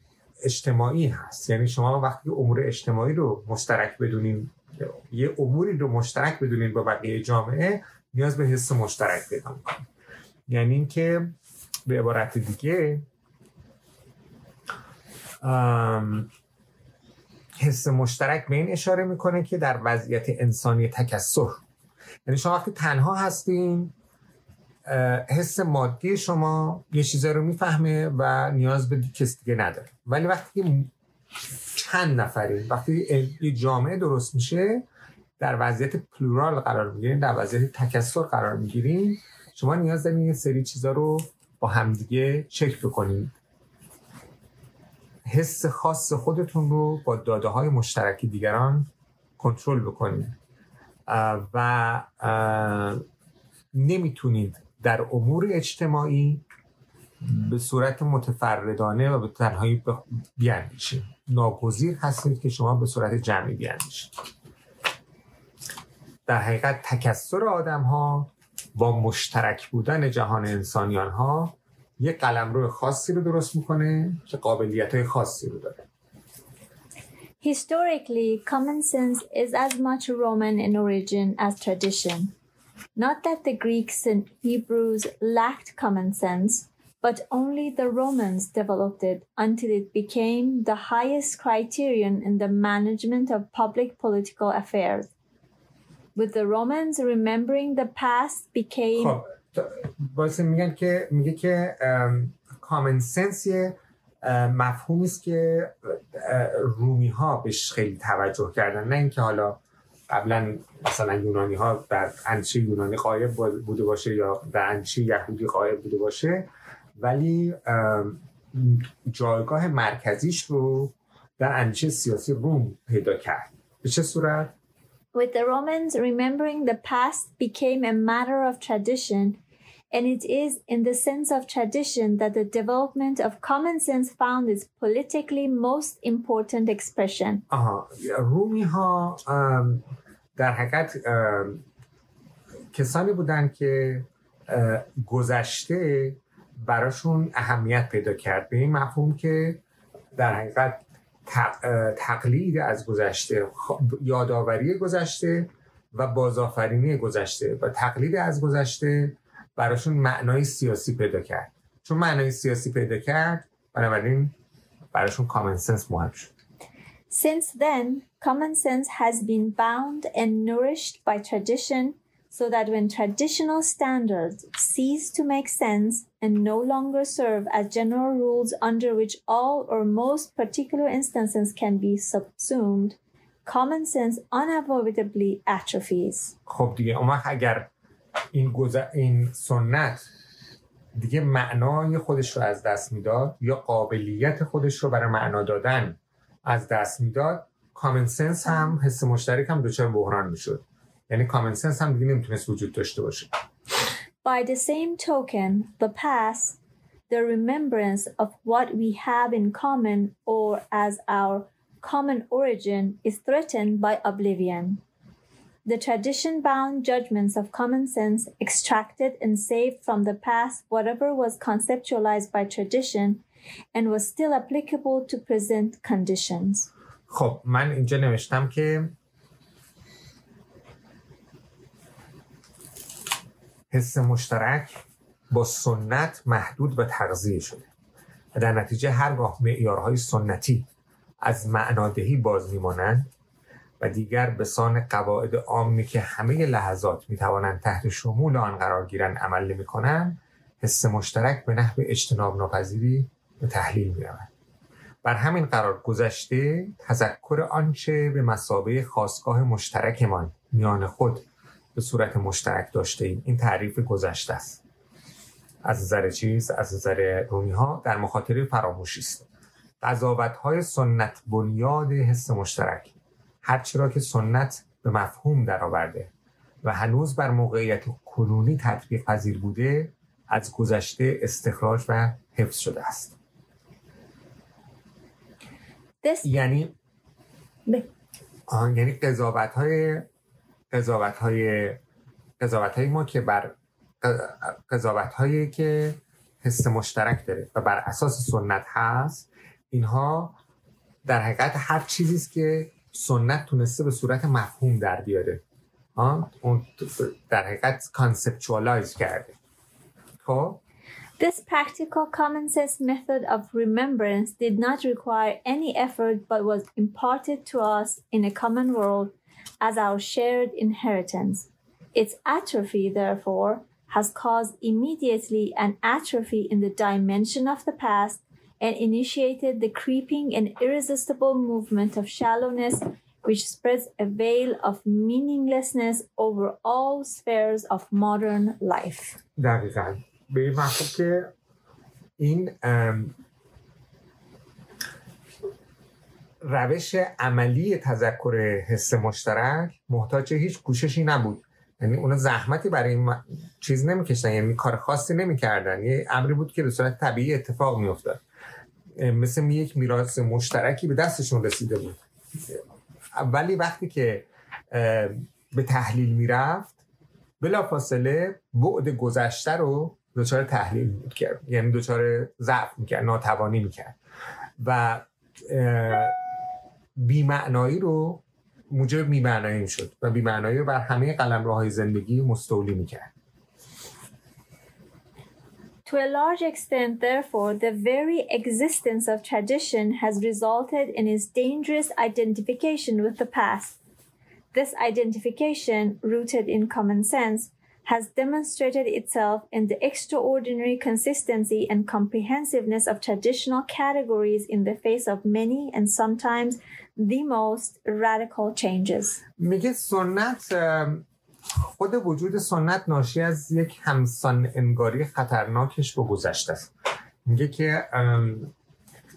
اجتماعی هست. یعنی شما وقتی امور اجتماعی رو مشترک بدونین یه اموری رو مشترک بدونین با بقیه جامعه نیاز به حس مشترک پیدا یعنی اینکه به عبارت دیگه حس مشترک به این اشاره می‌کنه که در وضعیت انسانی تکسر. یعنی شما وقتی تنها هستین حس مادی شما یه چیزا رو می‌فهمه و نیاز به کسی دیگه نداره. ولی وقتی چند نفری وقتی یه جامعه درست میشه در وضعیت پلورال قرار می‌گیرین در وضعیت تکسر قرار می‌گیرین شما نیاز دارین یه سری چیزا رو با همدیگه چک بکنید حس خاص خودتون رو با داده های مشترکی دیگران کنترل بکنید و نمی‌تونید در امور اجتماعی به صورت متفردانه و به تنهایی بیاندیشید ناگزیر هستید که شما به صورت جمعی بیاندیشید. در حقیقت تکسر آدم ها با مشترک بودن جهان انسانیان ها یک قلمرو خاصی رو درست می‌کنه که قابلیت های خاصی رو داره. Historically, common sense is as much Roman in origin as tradition. Not that the Greeks and Hebrews lacked common sense, but only the Romans developed it until it became the highest criterion in the management of public political affairs. With the Romans remembering the past became خب واسه میگن که میگه که کامن سنس یه مفهومی است که رومی ها بهش خیلی توجه کردن نه اینکه حالا قبلا مثلا یونانی ها در اندیشه یونانی قایب بوده باشه یا در اندیشه یهودی قایب بوده باشه ولی جایگاه مرکزیش رو در اندیشه سیاسی روم پیدا کرد به چه صورت؟ With the Romans, remembering the past became a matter of tradition, and it is in the sense of tradition that the development of common sense found its politically most important expression. آها رومی ها در حقیقت کسانی بودن که گذشته براشون اهمیت پیدا کرد. به این مفهوم که در حقیقت تقلید از گذشته یادآوری گذشته و بازآفرینی گذشته و تقلید از گذشته براشون معنای سیاسی پیدا کرد. چون معنای سیاسی پیدا کرد بنابراین براشون کامن سنس مهم شد. Since then, common sense has been bound and nourished by tradition so that when traditional standards cease to make sense and no longer serve as general rules under which all or most particular instances can be subsumed, common sense unavoidably atrophies. خب دیگه اما اگر این, این سنت دیگه معنای خودش رو از دست میداد یا قابلیت خودش رو برای معنا دادن از دست میداد کامن سنس هم حس مشترک هم دچار بحران میشد یعنی کامن سنس هم دیگه نمیتونست وجود داشته باشه By the same token, the past, the remembrance of what we have in common or as our common origin is threatened by oblivion. The tradition bound judgments of common sense extracted and saved from the past whatever was conceptualized by tradition and was still applicable to present conditions. خب من اینجا نوشتم که حس مشترک با سنت محدود و تغذیه شده و در نتیجه هرگاه معیارهای سنتی از معنادهی باز میمانند و دیگر به سان قواعد عامی که همه لحظات می‌توانند تحت شمول آن قرار گیرند عمل نمی‌کنند حس مشترک به نحو اجتناب ناپذیری به تحلیل می‌روند بر همین قرار گذشته تذکر آنچه به مسابه خواستگاه مشترکمان میان خود به صورت مشترک داشته ایم. این تعریف گذشته است. از نظر چیز؟ از نظر رومی ها در مخاطره فراموشی است. قضاوت های سنت بنیاد حس مشترک. هرچرا که سنت به مفهوم درآورده و هنوز بر موقعیت کنونی تطبیق پذیر بوده از گذشته استخراج و حفظ شده است. This یعنی آه، یعنی قضاوت های قضاوت های قضاوت های ما که بر قضاوت هایی که حس مشترک داره و بر اساس سنت هست اینها در حقیقت هر چیزی است که سنت تونسته به صورت مفهوم در بیاره. ها اون در حقیقت کانسپچوالایز کرده. خب؟ This practical common sense method of remembrance did not require any effort but was imparted to us in a common world as our shared inheritance. Its atrophy, therefore, has caused immediately an atrophy in the dimension of the past and initiated the creeping and irresistible movement of shallowness which spreads a veil of meaninglessness over all spheres of modern life. دقیقا به این مفهوم که این روش عملی تذکر حس مشترک محتاج هیچ کوششی نبود. یعنی اونا زحمتی برای این چیز نمیکشتن یعنی کار خاصی نمی‌کردن. یه امری بود که به صورت طبیعی اتفاق میافتاد. مثل یک میراث مشترکی به دستشون رسیده بود. ولی وقتی که به تحلیل می‌رفت بلا فاصله بعد گذشته رو دچار تحلیل می‌کرد یعنی دچار ضعف می‌کرد ناتوانی می‌کرد و بیمعنایی رو موجب بیمعنایی شد و بیمعنایی رو بر همه قلم های زندگی مستولی می‌کرد To a large extent, therefore, the very existence of tradition has resulted in its dangerous identification with the past. This identification, rooted in common sense, has demonstrated itself in the extraordinary consistency and comprehensiveness of traditional categories in the face of many and sometimes the most radical changes. میگه سنت خود وجود سنت ناشی از یک همسان انگاری خطرناکش به گذشته است میگه که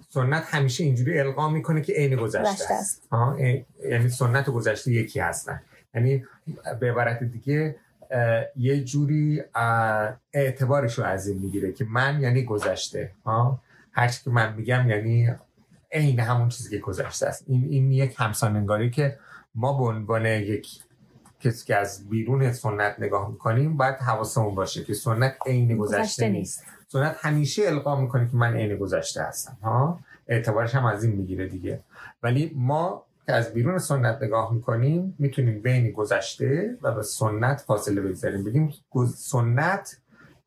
سنت همیشه اینجوری القا می‌کنه که عین گذشته است یعنی سنت و گذشته یکی هستن یعنی به عبارت دیگه یه جوری اعتبارش رو از این می‌گیره که من یعنی گذشته هرچی که من میگم یعنی عین همون چیزی که گذشته است. این این یک همساننگاری که ما به عنوان یک کسی که از بیرون سنت نگاه می‌کنیم باید حواسمون باشه که سنت عین گذشته, نیست. سنت همیشه القا می‌کنه که من عین گذشته هستم ها؟ اعتبارش هم از این می‌گیره دیگه. ولی ما که از بیرون سنت نگاه می‌کنیم می‌تونیم بین گذشته و به سنت فاصله بگذاریم. بگیم سنت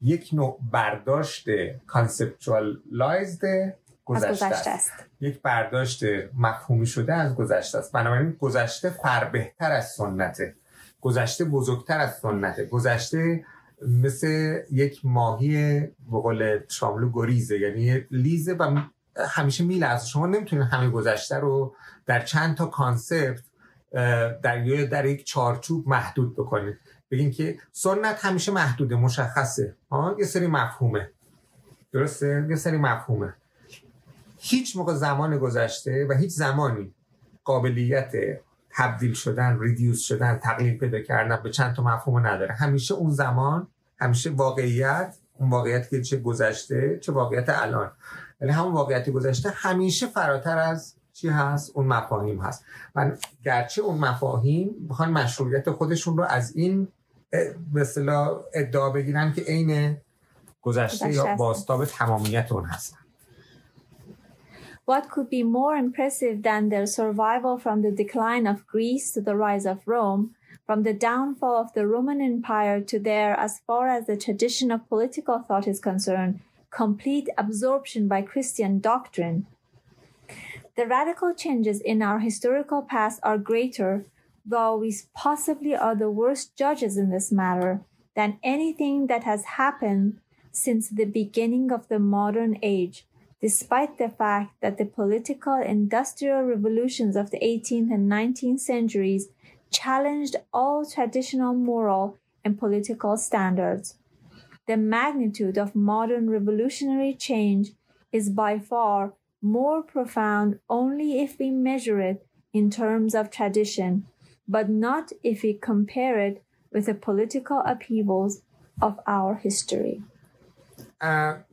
یک نوع برداشت conceptualized گذشته, گذشته است. یک برداشت مفهومی شده از گذشته است. بنابراین گذشته بهتر از سنته. گذشته بزرگتر از سنته. گذشته مثل یک ماهی به قول شاملو گریزه یعنی لیزه و همیشه میلرزه شما نمی‌تونید همه گذشته رو در چند تا کانسپت در در یک چارچوب محدود بکنید بگین که سنت همیشه محدوده مشخصه. ها یه سری مفهومه. درسته؟ یه سری مفهومه. هیچ موقع زمان گذشته و هیچ زمانی قابلیت تبدیل شدن ریدیوس شدن تقلیل پیدا کردن به چند تا مفهوم نداره. همیشه اون زمان همیشه واقعیت اون واقعیت که چه گذشته چه واقعیت الان. ولی همون واقعیت گذشته همیشه فراتر از چی هست اون مفاهیم هست و گرچه اون مفاهیم بخوان مشروعیت خودشون رو از این مثلا ادعا بگیرن که عین گذشته یا باستاب تمامیت اون هستن What could be more impressive than their survival from the decline of Greece to the rise of Rome, from the downfall of the Roman Empire to their, as far as the tradition of political thought is concerned, complete absorption by Christian doctrine? The radical changes in our historical past are greater, though we possibly are the worst judges in this matter, than anything that has happened since the beginning of the modern age despite the fact that the political industrial revolutions of the 18th and 19th centuries challenged all traditional moral and political standards The magnitude of modern revolutionary change is by far more profound only if we measure it in terms of tradition, but not if we compare it with the political upheavals of our history.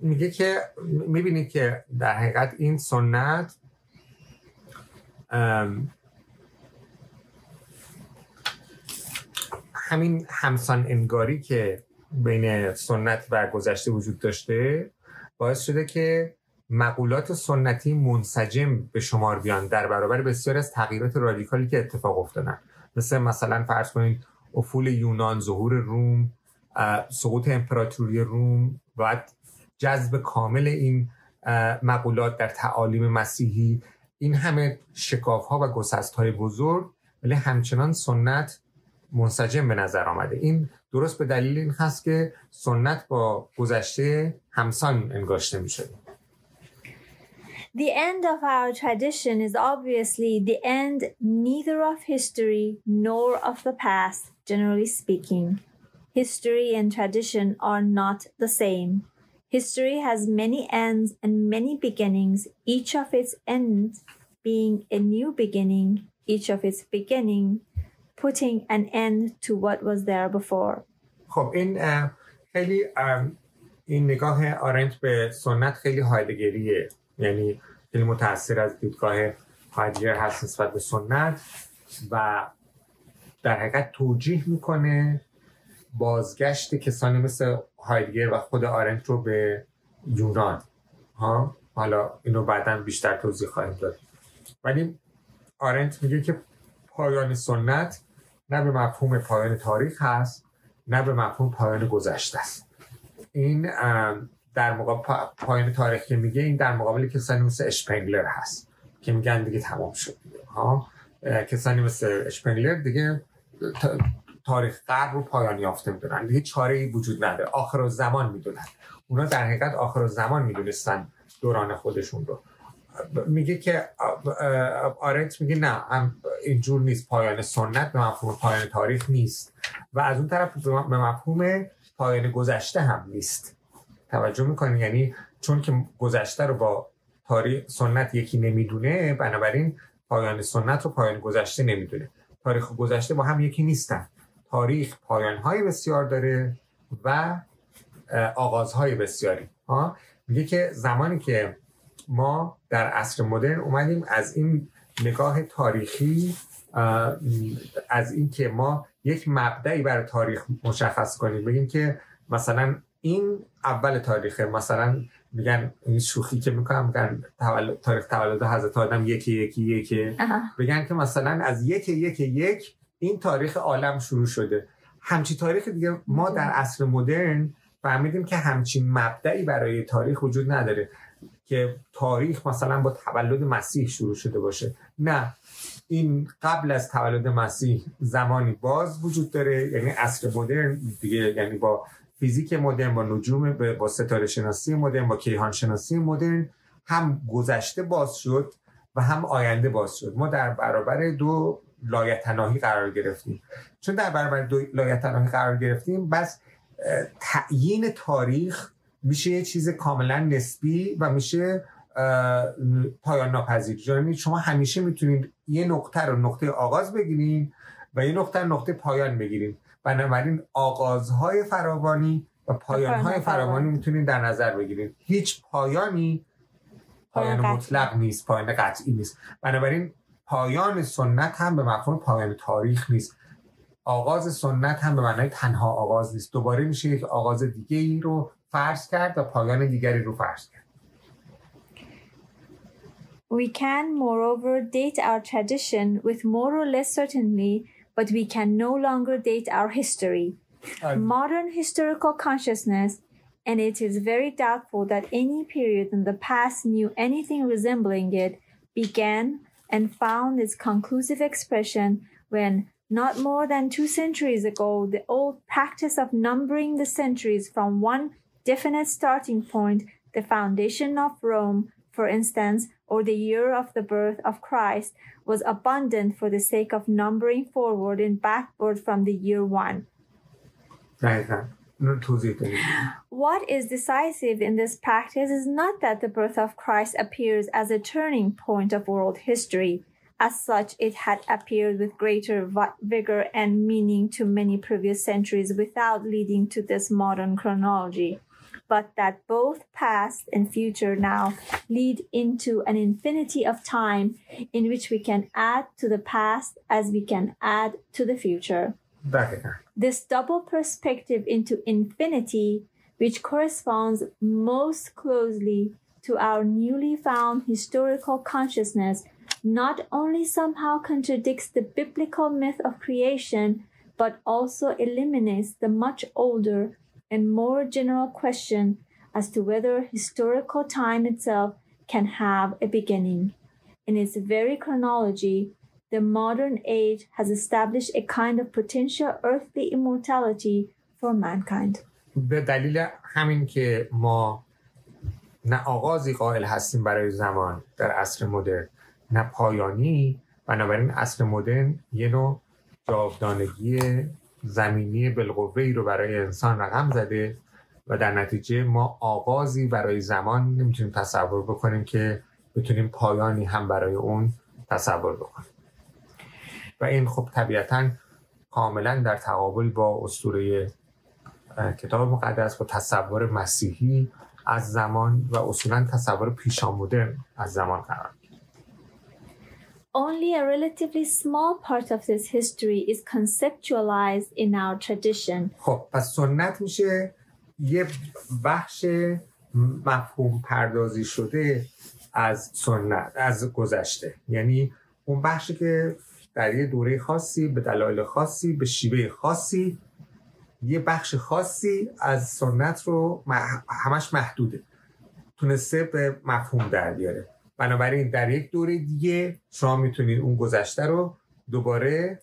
میگه که میبینید که در حقیقت این سنت همین همسان انگاری که بین سنت و گذشته وجود داشته باعث شده که مقولات سنتی منسجم به شمار بیان. در برابر بسیار از تغییرات رادیکالی که اتفاق افتادن. مثل مثلا فرض کنید افول یونان ظهور روم سقوط امپراتوری روم و جذب کامل این مقولات در تعالیم مسیحی. این همه شکاف ها و گسست های بزرگ ولی همچنان سنت منسجم به نظر آمده. این درست به دلیل این هست که سنت با گذشته همسان انگاشته می شده The end of our tradition is obviously the end neither of history nor of the past, generally speaking. History and tradition are not the same. History has many ends and many beginnings, each of its ends being a new beginning, each of its beginning putting an end to what was there before. خب این خیلی این نگاه آرنت به سنت خیلی هایدگریه یعنی خیلی متاثر از دیدگاه هایدگر هست نسبت به سنت و در حقیقت توجیه می‌کنه بازگشت کسانی مثل هایدگر و خود آرنت رو به یونان. ها؟ حالا اینو بعدا بیشتر توضیح خواهیم داد. ولی آرنت میگه که پایان سنت نه به مفهوم پایان تاریخ هست نه به مفهوم پایان گذشته است. این در مقابل پایان تاریخ که میگه این در مقابل کسانی مثل اشپنگلر هست که میگن دیگه تمام شد ها؟ کسانی مثل اشپنگلر دیگه تاریخ قرب رو پایان یافته می‌دونن. دیگه چاره ای وجود نداره. آخر زمان می‌دونن. اونا در حقیقت آخر زمان می‌دونستن دوران خودشون رو. میگه که آرنت میگه نه اینجور نیست پایان سنت به مفهوم پایان تاریخ نیست. و از اون طرف به مفهوم پایان گذشته هم نیست. توجه می‌کنی؟ یعنی چون که گذشته رو با تاریخ سنت یکی نمی‌دونه بنابراین پایان سنت رو پایان گذشته نمی‌دونه. تاریخ گذشته با هم یکی نیستن. تاریخ پایان های بسیار داره و آغازهای بسیاری. ها؟ میگه که زمانی که ما در عصر مدرن اومدیم از این نگاه تاریخی از این که ما یک مبدعی برای تاریخ مشخص کنیم. بگیم که مثلا این اول تاریخه. مثلا میگن این شوخی که می‌کنم میگن تولد، تاریخ تولد حضرت آدم یکی یکی یکی. بگن که مثلا از یک یک یک این تاریخ عالم شروع شده. همچی تاریخ دیگه ما در عصر مدرن فهمیدیم که همچین مبدعی برای تاریخ وجود نداره. که تاریخ مثلا با تولد مسیح شروع شده باشه. نه این قبل از تولد مسیح زمانی باز وجود داره یعنی عصر مدرن دیگه یعنی با فیزیک مدرن با نجوم با ستاره شناسی مدرن با کیهان شناسی مدرن هم گذشته باز شد و هم آینده باز شد. ما در برابر دو لایتناهی قرار گرفتیم. چون در برابر دو لایتناهی قرار گرفتیم بس تعیین تاریخ میشه یه چیز کاملا نسبی و میشه پایان ناپذیر. یعنی شما همیشه می‌تونید یه نقطه رو نقطه آغاز بگیرین و یه نقطه رو نقطه پایان بگیریم بنابراین آغازهای فراوانی و پایانهای فراوانی می‌تونید در نظر بگیرید هیچ پایانی پایان مطلق نیست پایان قطعی نیست. بنابراین پایان سنت هم به مفهوم پایان تاریخ نیست. آغاز سنت هم به معنای تنها آغاز نیست. دوباره میشه یک آغاز دیگه ای رو فرض کرد و پایان دیگری رو فرض کرد We can moreover date our tradition with more or less certainty but we can no longer date our history. Modern historical consciousness and it is very doubtful that any period in the past knew anything resembling it began and found its conclusive expression when not more than two centuries ago the old practice of numbering the centuries from one definite starting point, the foundation of Rome, for instance, or the year of the birth of Christ, was abundant for the sake of numbering forward and backward from the year one. What is decisive in this practice is not that the birth of Christ appears as a turning point of world history. As such, it had appeared with greater vigor and meaning to many previous centuries without leading to this modern chronology but that both past and future now lead into an infinity of time in which we can add to the past as we can add to the future. Back again. This double perspective into infinity, which corresponds most closely to our newly found historical consciousness, not only somehow contradicts the biblical myth of creation, but also eliminates the much older and more general question as to whether historical time itself can have a beginning. In its very chronology, the modern age has established a kind of potential earthly immortality for mankind. به دلیل همین که ما نه آغازی قائل هستیم برای زمان در عصر مدرن نه پایانی بنابراین عصر مدرن یه نوع جاودانگی زمینی بالقوه رو برای انسان رقم زده و در نتیجه ما آغازی برای زمان نمی‌تونیم تصور بکنیم که بتونیم پایانی هم برای اون تصور بکنیم. و این خب طبیعتا کاملا در تقابل با اسطوره کتاب مقدس با تصور مسیحی از زمان و اصولا تصور پیشامودرن از زمان قرار Only a relatively small part of this history is conceptualized in our tradition. خب پس سنت میشه یه بخش مفهوم پردازی شده از سنت از گذشته. یعنی اون بخشی که در یه دوره خاصی به دلایل خاصی به شیوه خاصی یه بخش خاصی از سنت رو همش محدوده. تونسته به مفهوم در بیاره. بنابراین در یک دوره دیگه شما میتونید اون گذشته رو دوباره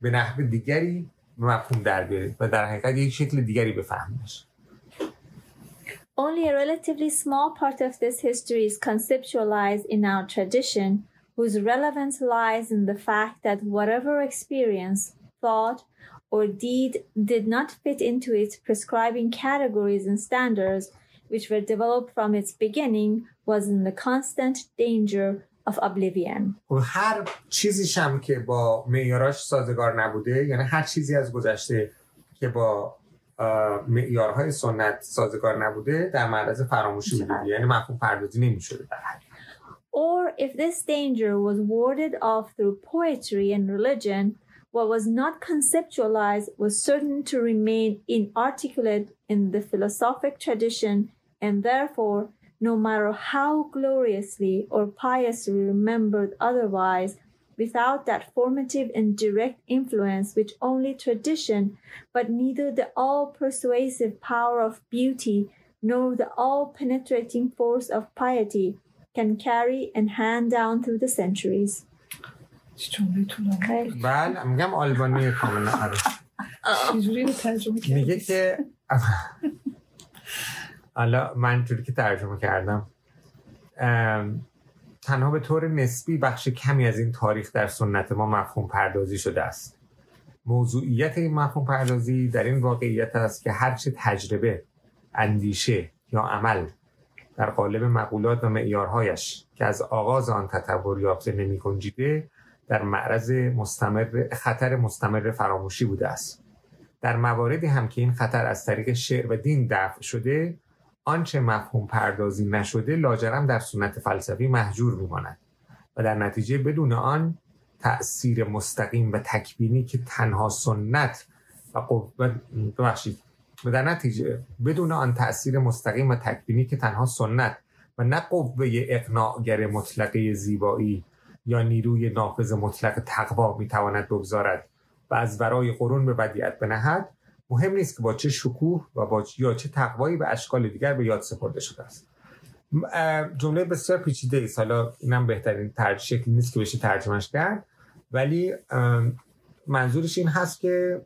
به نحو دیگری به مفهوم در بیارید و در حقیقت یک شکل دیگری بفهمیدش Only a relatively small part of this history is conceptualized in our tradition, whose relevance lies in the fact that whatever experience, thought, or deed did not fit into its prescribing categories and standards, which were developed from its beginning, was in the constant danger of oblivion. هر چیزیش هم که با معیاراش سازگار نبوده یعنی هر چیزی از گذشته که با معیارهای سنت سازگار نبوده در معرض فراموشی بوده یعنی مفهوم پردازی نمیشده در Or if this danger was warded off through poetry and religion, what was not conceptualized was certain to remain inarticulate in the philosophic tradition and therefore no matter how gloriously or piously remembered otherwise, without that formative and direct influence which only tradition, but neither the all persuasive power of beauty nor the all penetrating force of piety can carry and hand down through the centuries. بله میگم آلبانی کاملا میگه که [laughs] [laughs] حالا من جوری که ترجمه کردم تنها به طور نسبی بخش کمی از این تاریخ در سنت ما مفهوم پردازی شده است. موضوعیت این مفهوم پردازی در این واقعیت است که هرچه تجربه اندیشه یا عمل در قالب مقولات و معیارهایش که از آغاز آن تطور یافته نمی در معرض مستمر خطر مستمر فراموشی بوده است. در مواردی هم که این خطر از طریق شعر و دین دفع شده آنچه مفهوم پردازی نشده لاجرم در سنت فلسفی محجور میماند و در نتیجه بدون آن تأثیر مستقیم و تکبینی که تنها سنت و ببخشید. و در نتیجه بدون آن تأثیر مستقیم و تکبینی که تنها سنت و نه قوه اقناعگر مطلقه زیبایی یا نیروی نافذ مطلق تقوا می‌تواند بگذارد و از ورای قرون به بدیت بنهد مهم نیست که با چه شکوه و با یا چه تقوایی به اشکال دیگر به یاد سپرده شده است. جمله بسیار پیچیده است. حالا اینم بهترین شکلی نیست که بشه ترجمهش کرد. ولی منظورش این هست که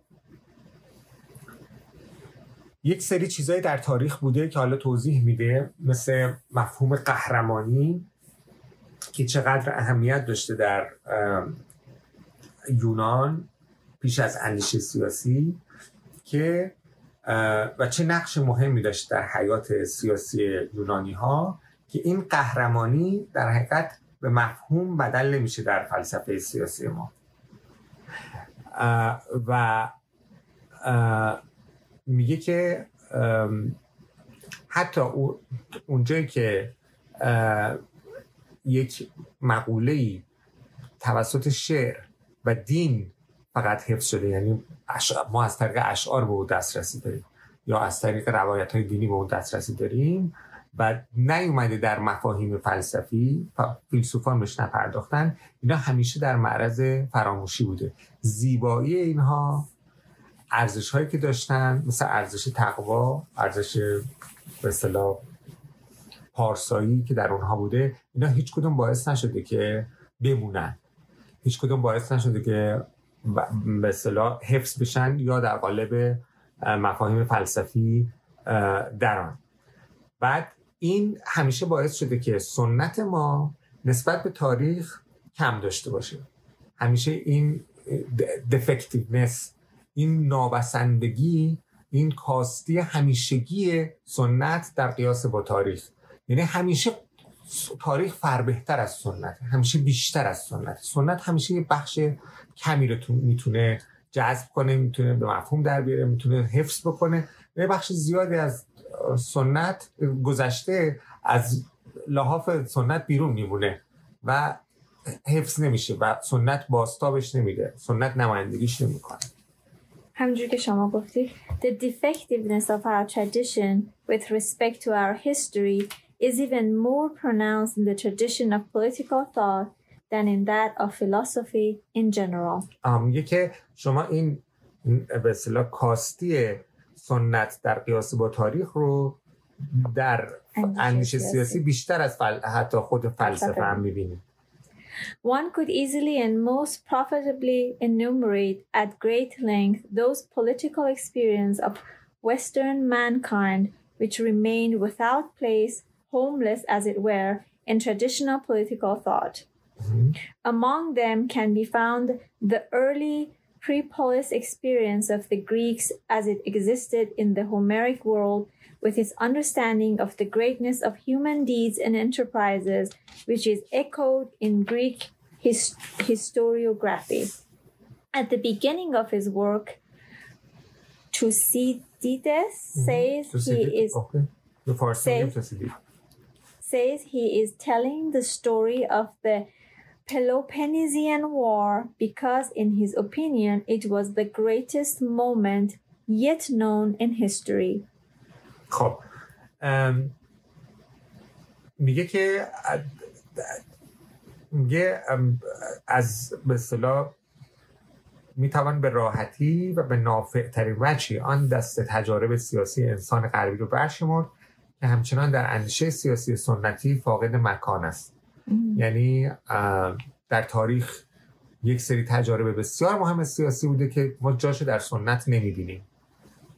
یک سری چیزایی در تاریخ بوده که حالا توضیح میده مثل مفهوم قهرمانی که چقدر اهمیت داشته در یونان پیش از اندیشه سیاسی. که و چه نقش مهمی داشت در حیات سیاسی یونانی ها که این قهرمانی در حقیقت به مفهوم بدل نمیشه در فلسفه سیاسی ما. و میگه که حتی اونجایی که یک مقوله توسط شعر و دین فقط حفظ شده یعنی ما از طریق اشعار به اون دسترسی داریم یا از طریق روایت های دینی به اون دسترسی داریم و نیومده در مفاهیم فلسفی فیلسوفان بهش نپرداختن. اینا همیشه در معرض فراموشی بوده. زیبایی اینها ارزش هایی که داشتن مثل ارزش تقوا ارزش به اصطلاح پارسایی که در اونها بوده اینا هیچ کدوم باعث نشده که بمونن. هیچ کدوم باعث نشده که به اصطلاح حفظ بشن یا در قالب مفاهیم فلسفی دران. بعد این همیشه باعث شده که سنت ما نسبت به تاریخ کم داشته باشه. همیشه این دفکتیونس این نابسندگی این کاستی همیشگی سنت در قیاس با تاریخ. یعنی همیشه تاریخ فربهتر از سنت همیشه بیشتر از سنت. سنت همیشه یه بخش کمی رو می‌تونه جذب کنه می‌تونه به مفهوم در بیاره می‌تونه حفظ بکنه. یه بخش زیادی از سنت گذشته از لحاف سنت بیرون میمونه و حفظ نمیشه و سنت باستابش نمیده. سنت نمایندگیش نمی‌کنه. همجور که شما گفتید The defectiveness of our tradition with respect to our history is even more pronounced in the tradition of political thought than in that of philosophy in general. میگه که شما این به اصطلاح کاستی سنت در قیاس با تاریخ رو در اندیشه سیاسی بیشتر از فل... حتی خود فلسفه هم میبینیم One could easily and most profitably enumerate at great length those political experience of Western mankind which remained without place, homeless as it were, in traditional political thought. Mm-hmm. Among them can be found the early pre-polis experience of the Greeks as it existed in the Homeric world with his understanding of the greatness of human deeds and enterprises, which is echoed in Greek his- historiography. At the beginning of his work, Thucydides mm-hmm. says he is okay. says, says he is telling the story of the Peloponnesian War because, in his opinion, it was the greatest moment yet known in history. خب میگه که میگه از به اصطلاح میتوان به راحتی و به نافع ترین وجهی آن دست تجارب سیاسی انسان غربی رو برشمرد که همچنان در اندیشه سیاسی سنتی فاقد مکان است. یعنی در تاریخ یک سری تجارب بسیار مهم سیاسی بوده که ما جاشو در سنت نمی‌بینیم.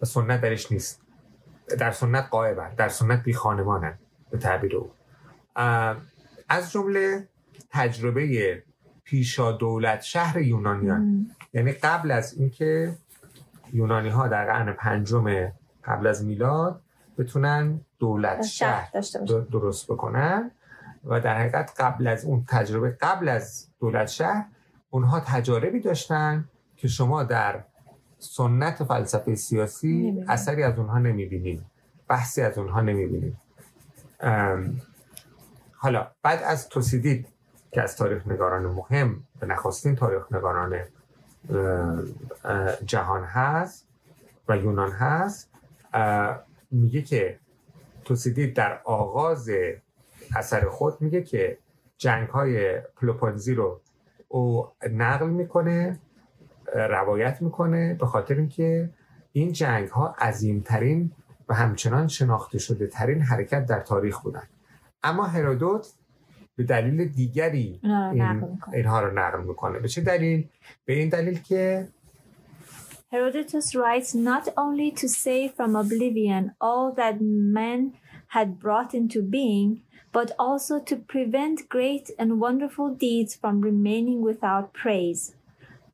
و سنت درش نیست. در سنت قایبن در سنت بی خانمانن به تعبیر او. از جمله تجربه پیشا دولت شهر یونانیان. یعنی قبل از اینکه یونانی ها در قرن پنجم قبل از میلاد بتونن دولت شهر, درست بکنن و در حقیقت قبل از اون تجربه قبل از دولت شهر اونها تجاربی داشتن که شما در سنت فلسفه سیاسی اثری از اونها نمی‌بینیم بحثی از اونها نمی‌بینیم حالا بعد از توسیدید که از تاریخ نگاران مهم به نخستین تاریخ نگاران جهان هست و یونان هست میگه که توسیدید در آغاز اثر خود میگه که جنگ های پلوپونزی رو او نقل می‌کنه روایت می‌کنه به خاطر اینکه این جنگ ها عظیمترین و همچنان شناخته شده ترین حرکت در تاریخ بودن اما هرودوت به دلیل دیگری این اینها رو نقل می‌کنه. به چه دلیل؟ به این دلیل که Herodotus writes not only to save from oblivion all that men had brought into being, but also to prevent great and wonderful deeds from remaining without praise.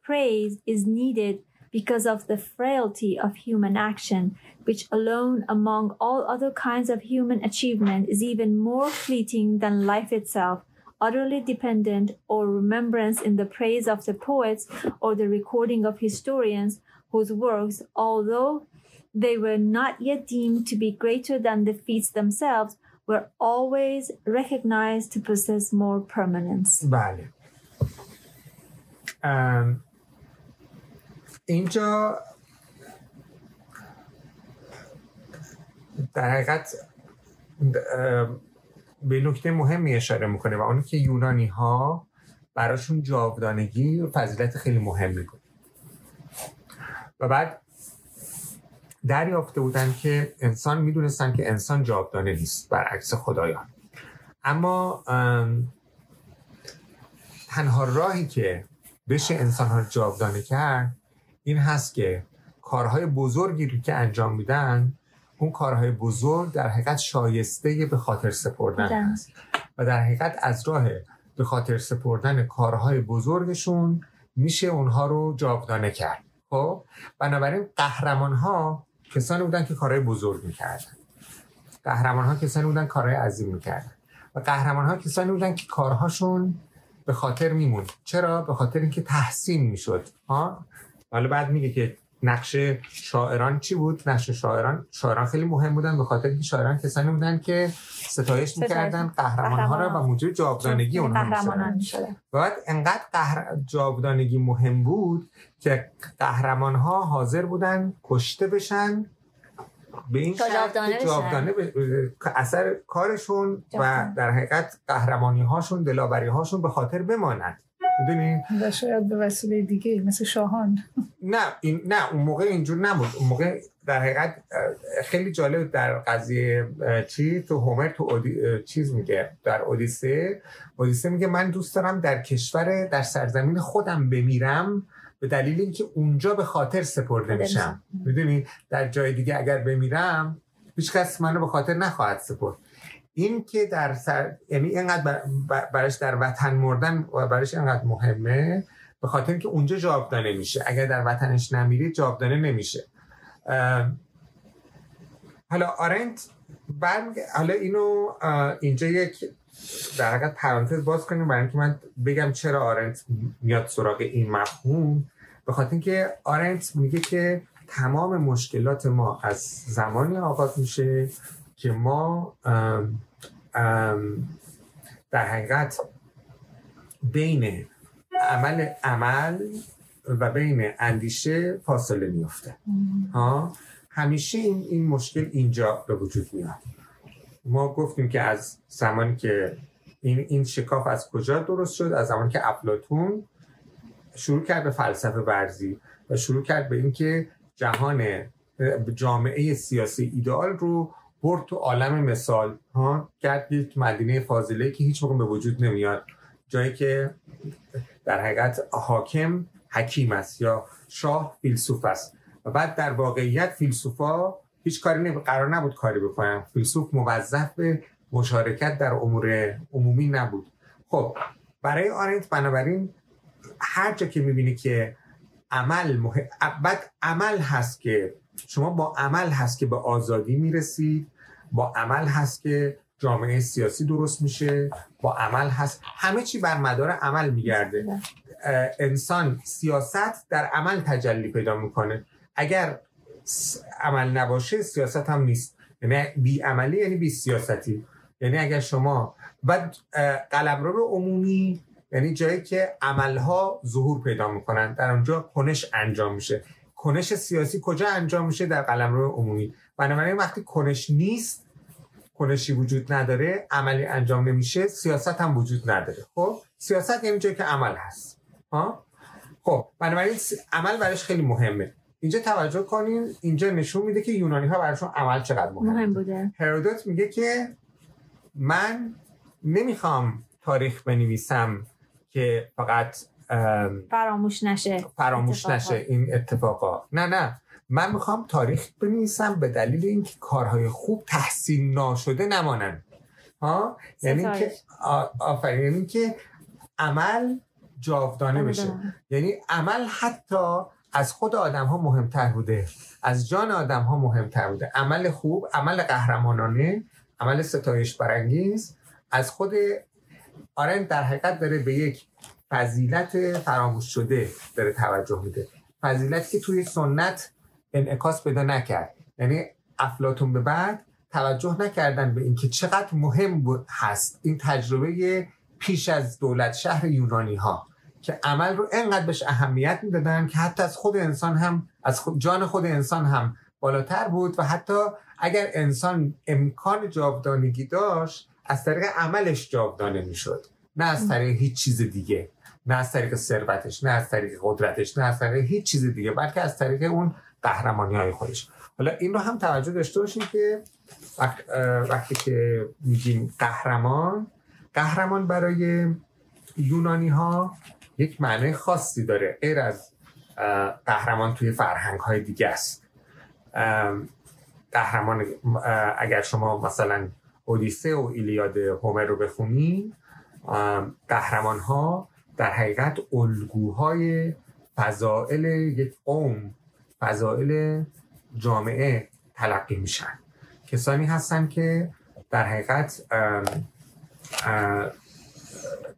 praise is needed because of the frailty of human action, which alone among all other kinds of human achievement is even more fleeting than life itself, utterly dependent or remembrance in the praise of the poets or the recording of historians whose works, although they were not yet deemed to be greater than the feats themselves, were always recognized to possess more permanence. Vale. Um, اینجا در حقیقت به نکته مهمی اشاره می‌کنه و اون که یونانی ها براشون جاودانگی و فضیلت خیلی مهمی بود و بعد دریافته بودن که انسان می‌دونستن که انسان جاودانه نیست برعکس خدایان. اما تنها راهی که بشه انسان ها جاودانه کرد این هست که کارهای بزرگی که انجام میدن اون کارهای بزرگ در حقیقت شایسته به خاطر سپردن هست. و در حقیقت از راه به خاطر سپردن کارهای بزرگشون میشه اونها رو جاودانه کرد. خب بنابراین قهرمان ها کسانی بودن که کارهای بزرگ می‌کردن. قهرمان ها کسانی بودن کارهای عظیم می‌کردن. و قهرمان ها کسانی بودن که کارهاشون به خاطر میمون. چرا؟ به خاطر اینکه تحسین می‌شد. ها؟ حالا بعد میگه که نقش شاعران چی بود؟ نقش شاعران شاعران خیلی مهم بودن. به خاطر اینکه شاعران کسانی بودن که ستایش می‌کردن قهرمان ها را و موجب جاودانگی اونها می‌شدن. بعد انقدر قهر... جاودانگی مهم بود که قهرمان ها حاضر بودن کشته بشن به این شرط جاودانه اثر کارشون و در حقیقت قهرمانی هاشون دلاوری هاشون به خاطر بماند می‌دونی و شاید به وسیله دیگه مثل شاهان. نه این نه اون موقع اینجور نبود. اون موقع در حقیقت خیلی جالب در قضیه چی تو هومر تو اودی... چیز میگه در اودیسه. اودیسه میگه من دوست دارم در کشور در سرزمین خودم بمیرم به دلیل اینکه اونجا به خاطر سپرده میشم. می‌دونی؟ در جای دیگه اگر بمیرم هیچ کس منو به خاطر نخواهد سپرد. این که در سر یعنی اینقدر برش در وطن مردن و برش اینقدر مهمه به خاطر اینکه اونجا جاودانه میشه. اگر در وطنش نمیری جاودانه نمیشه. حالا آرنت بعد حالا اینو اینجا یک در حقیقت پرانتز باز کنیم برای اینکه من بگم چرا آرنت میاد سراغ این مفهوم. به خاطر اینکه آرنت میگه که تمام مشکلات ما از زمانی آغاز میشه که ما در حقیقت بین عمل عمل و بین اندیشه فاصله میفته ها؟ همیشه این, این مشکل اینجا به وجود میاد. ما گفتیم که از زمانی که این, این شکاف از کجا درست شد؟ از زمانی که افلاتون شروع کرد به فلسفه ورزی و شروع کرد به اینکه جهان جامعه سیاسی ایدئال رو برد تو عالم مثال ها کرد یک مدینه فاضله که هیچ موقع به وجود نمیاد. جایی که در حقیقت حاکم حکیم است یا شاه فیلسوف است. و بعد در واقعیت فیلسوفا هیچ کاری نمی... قرار نبود کاری بکنن. فیلسوف موظف به مشارکت در امور عمومی نبود. خب برای آرنت بنابراین هر جا که می‌بینی که عمل مهم... بعد عمل هست که شما با عمل هست که به آزادی می‌رسید با عمل هست که جامعه سیاسی درست میشه با عمل هست. همه چی بر مدار عمل میگرده. انسان سیاست در عمل تجلی پیدا می‌کنه. اگر عمل نباشه سیاست هم نیست. یعنی بی عملی یعنی بی سیاستی. یعنی اگر شما بعد قلمرو عمومی یعنی جایی که عملها ظهور پیدا می‌کنن در اونجا کنش انجام میشه. کنش سیاسی کجا انجام میشه در قلمرو عمومی. بنابراین وقتی کنش نیست کنشی وجود نداره عملی انجام نمیشه سیاست هم وجود نداره. خب؟ سیاست یعنی جایی که عمل هست. ها؟ خب بنابراین عمل برش خیلی مهمه. اینجا توجه کنین اینجا نشون میده که یونانی ها براشون عمل چقدر مهم, مهم بوده. هرودوت میگه که من نمی‌خوام تاریخ بنویسم که فقط فراموش نشه فراموش نشه این اتفاقا. نه نه. من می‌خوام تاریخ بنویسم به دلیل اینکه کارهای خوب تحسین ناشده نمانن. ها؟ یعنی که آفرین. یعنی که عمل جاودانه بشه. یعنی عمل حتی از خود آدم ها مهمتر بوده. از جان آدم ها مهمتر بوده. عمل خوب عمل قهرمانانه عمل ستایش برانگیز از خود آرند در حقیقت داره به یک فضیلت فراموش شده داره توجه میده. فضیلتی که توی سنت انعکاس پیدا نکرد. یعنی افلاتون به بعد توجه نکردن به اینکه چقدر مهم هست این تجربه پیش از دولت شهر یونانی ها که عمل رو انقدر بهش اهمیت می‌دادن که حتی از خود انسان هم از جان خود انسان هم بالاتر بود و حتی اگر انسان امکان جاودانگی داشت از طریق عملش جاودانه می‌شد. نه از طریق هیچ چیز دیگه نه از طریق ثروتش نه از طریق قدرتش نه از طریق هیچ چیز دیگه بلکه از طریق اون قهرمانی های خودش. حالا این رو هم توجه داشته باشیم که وقتی که میگیم قهرمان قهرمان برای یونانی ها یک معنی خاصی داره غیر از قهرمان توی فرهنگ های دیگه است. قهرمان اگر شما مثلا اودیسه و ایلیاد هومر رو بخونی قهرمان ها در حقیقت الگوهای فضائل یک قوم فضائل جامعه تلقی میشن. کسانی هستن که در حقیقت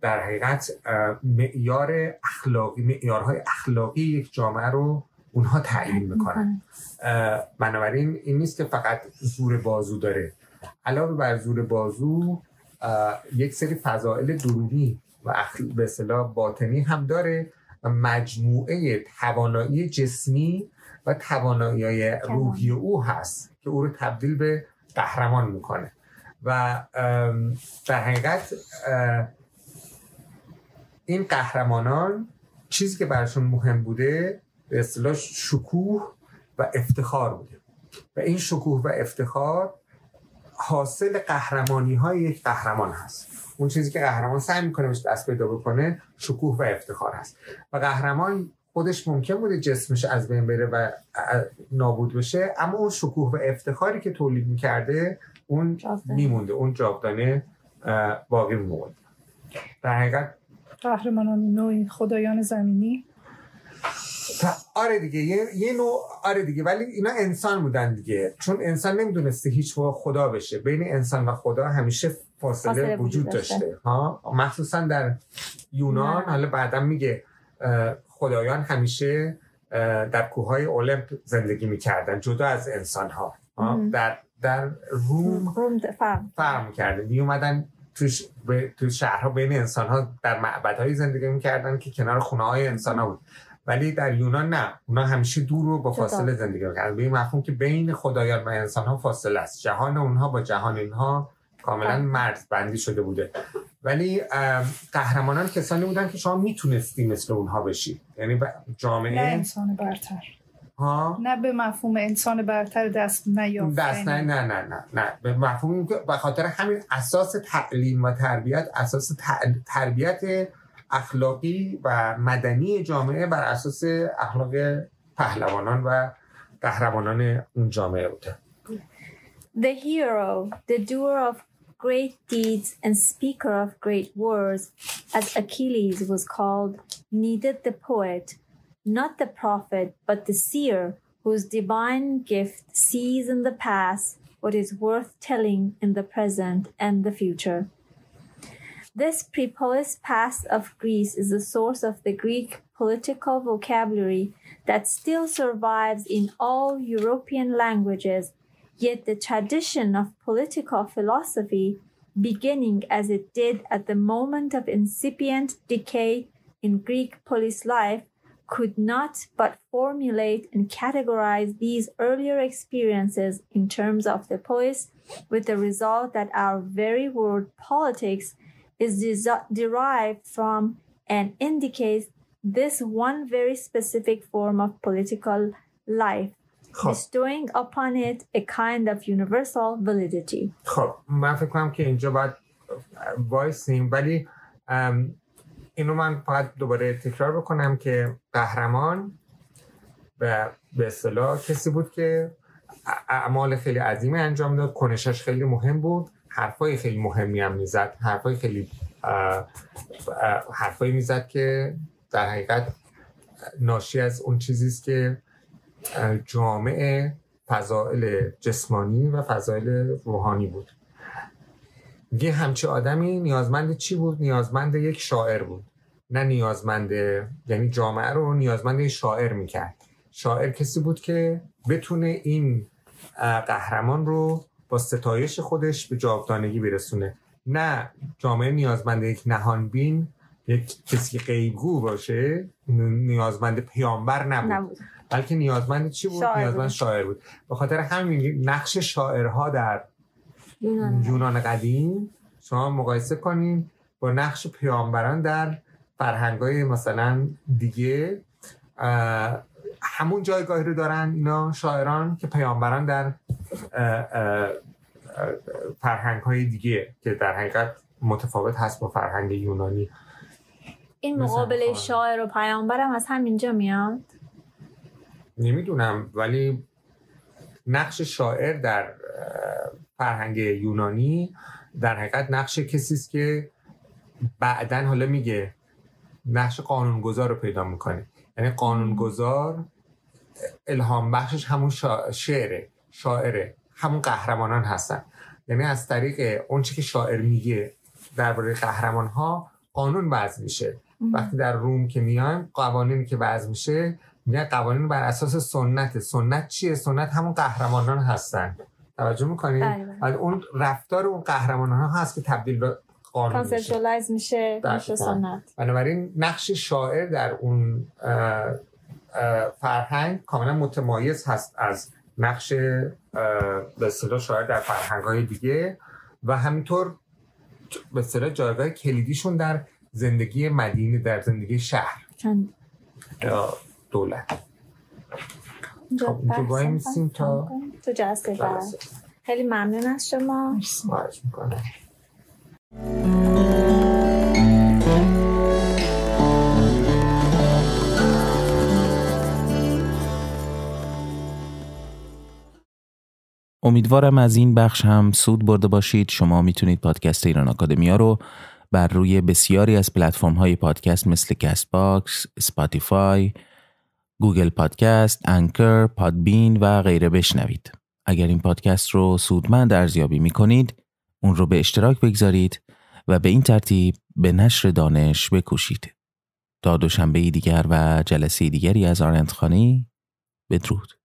در حقیقت معیار اخلاقی معیارهای اخلاقی یک جامعه رو اونها تعیین می‌کنن. بنابراین این نیست که فقط زور بازو داره. علاوه بر زور بازو یک سری فضائل درونی و به اصطلاح باطنی هم داره. و مجموعه توانایی جسمی و توانایی روحی او هست که او رو تبدیل به قهرمان می‌کنه. و در حقیقت این قهرمانان چیزی که براشون مهم بوده به اصطلاح شکوه و افتخار بوده. و این شکوه و افتخار حاصل قهرمانی های یک قهرمان هست. اون چیزی که قهرمان سعی می‌کنه بهش دست پیدا بکنه شکوه و افتخار هست. و قهرمان خودش ممکن بوده جسمش از بین بره و نابود بشه اما اون شکوه و افتخاری که تولید می‌کرده اون میمونده. اون جاودانه باقی میمونده. در حقیقت قهرمانان نوعی خدایان زمینی. آره دیگه یه, نوع آره دیگه ولی اینا انسان بودن دیگه. چون انسان نمی‌دونسته هیچ خدا بشه. بین انسان و خدا همیشه فاصله, وجود داشته. ها؟ مخصوصا در یونان حالا بعدا میگه خدایان همیشه در کوههای اولمپ زندگی می‌کردن جدا از انسان ها؟ در در روم فرم کرده می اومدن تو شهرها بین انسان ها در معبدهایی زندگی می‌کردن که کنار خونه های انسان ها بود. ولی در یونان نه. اونا همیشه دور و با فاصله زندگی می‌کردن به این مفهوم که بین خدایان و انسان ها فاصله است. جهان اونها با جهان اینها کاملا بله. مرز بندی شده بوده. ولی قهرمانان کسانی بودن که شما می‌تونستی مثل اونها بشی. یعنی جامعه نه انسان برتر. ها؟ نه به مفهوم انسان برتر دست نیافت. دست نه نه نه نه نه. به مفهوم به خاطر همین اساس تعلیم و تربیت اساس تربیت اخلاقی و مدنی جامعه بر اساس اخلاق پهلوانان و قهرمانان اون جامعه بوده The hero, the doer of great deeds and speaker of great words, as Achilles was called, needed the poet, not the prophet, but the seer, whose divine gift sees in the past what is worth telling in the present and the future. This prepolis past of Greece is the source of the Greek political vocabulary that still survives in all European languages, yet the tradition of political philosophy, beginning as it did at the moment of incipient decay in Greek polis life, could not but formulate and categorize these earlier experiences in terms of the polis, with the result that our very word politics is derived from and indicates this one very specific form of political life. bestowing upon it a kind of universal validity. خب من فکر کنم که اینجا باید وایسیم ولی اینو من فقط دوباره تکرار بکنم که قهرمان به به اصطلاح کسی بود که اعمال خیلی عظیمی انجام داد کنشش خیلی مهم بود. حرفای خیلی مهمی هم می‌زد. حرفای خیلی حرفایی می‌زد که در حقیقت ناشی از اون چیزی است که جامعه فضائل جسمانی و فضائل روحانی بود. یه همچه آدمی نیازمند چی بود؟ نیازمند یک شاعر بود. نه نیازمند یعنی جامعه رو نیازمند شاعر می‌کرد. شاعر کسی بود که بتونه این قهرمان رو با ستایش خودش به جاودانگی برسونه. نه جامعه نیازمند یک نهانبین یک کسی غیبگو باشه نیازمند پیامبر نبود, بلکه نیازمند چی بود؟ نیازمند شاعر بود. به خاطر همین نقش شاعرها در یونان, قدیم. شما مقایسه کنین با نقش پیامبران در فرهنگای مثلا دیگه همون جایگاهی رو دارن اینا شاعران که پیامبران در فرهنگ های دیگه که در حقیقت متفاوت هست با فرهنگ یونانی. این مقابله شاعر و پیامبرم از همینجا میاد؟ نمی‌دونم ولی نقش شاعر در فرهنگ یونانی در حقیقت نقش کسی است که بعدا حالا میگه نقش قانونگذار رو پیدا می‌کنه. یعنی قانونگذار الهام بخشش همون شعره. شاعره. همون قهرمانان هستن. یعنی از طریق اون که شاعر میگه درباره قهرمان ها قانون وضع میشه. وقتی در روم که میایم قوانینی که وضع میشه میگن قوانین بر اساس سنت. سنت چیه؟ سنت همون قهرمانان هستن. توجه می‌کنید بله، بله. اون رفتار اون قهرمانان ها هست که تبدیل به قانون میشه. میشه. میشه سنت. بنابراین نقش شاعر در اون فرهنگ کاملا متمایز هست از نقش به اصطلاح شاعر در فرهنگ های دیگه و همینطور به اصطلاح جایگاه کلیدیشون در زندگی مدینه در زندگی شهر. چند؟ یا دولت. خب، اینجا میسیم تا-. تو جلسه. بعد. خیلی ممنون از شما. خواهش می‌کنم. امیدوارم از این بخش هم سود برده باشید شما می‌تونید پادکست ایران آکادمیا رو بر روی بسیاری از پلتفرم های پادکست مثل Castbox، Spotify، Google Podcast، Anchor، Podbean و غیره بشنوید. اگر این پادکست رو سودمند ارزیابی می کنید، اون رو به اشتراک بگذارید و به این ترتیب به نشر دانش بکوشید. تا دوشنبه دیگر و جلسه دیگری از آرندخانی بدرود.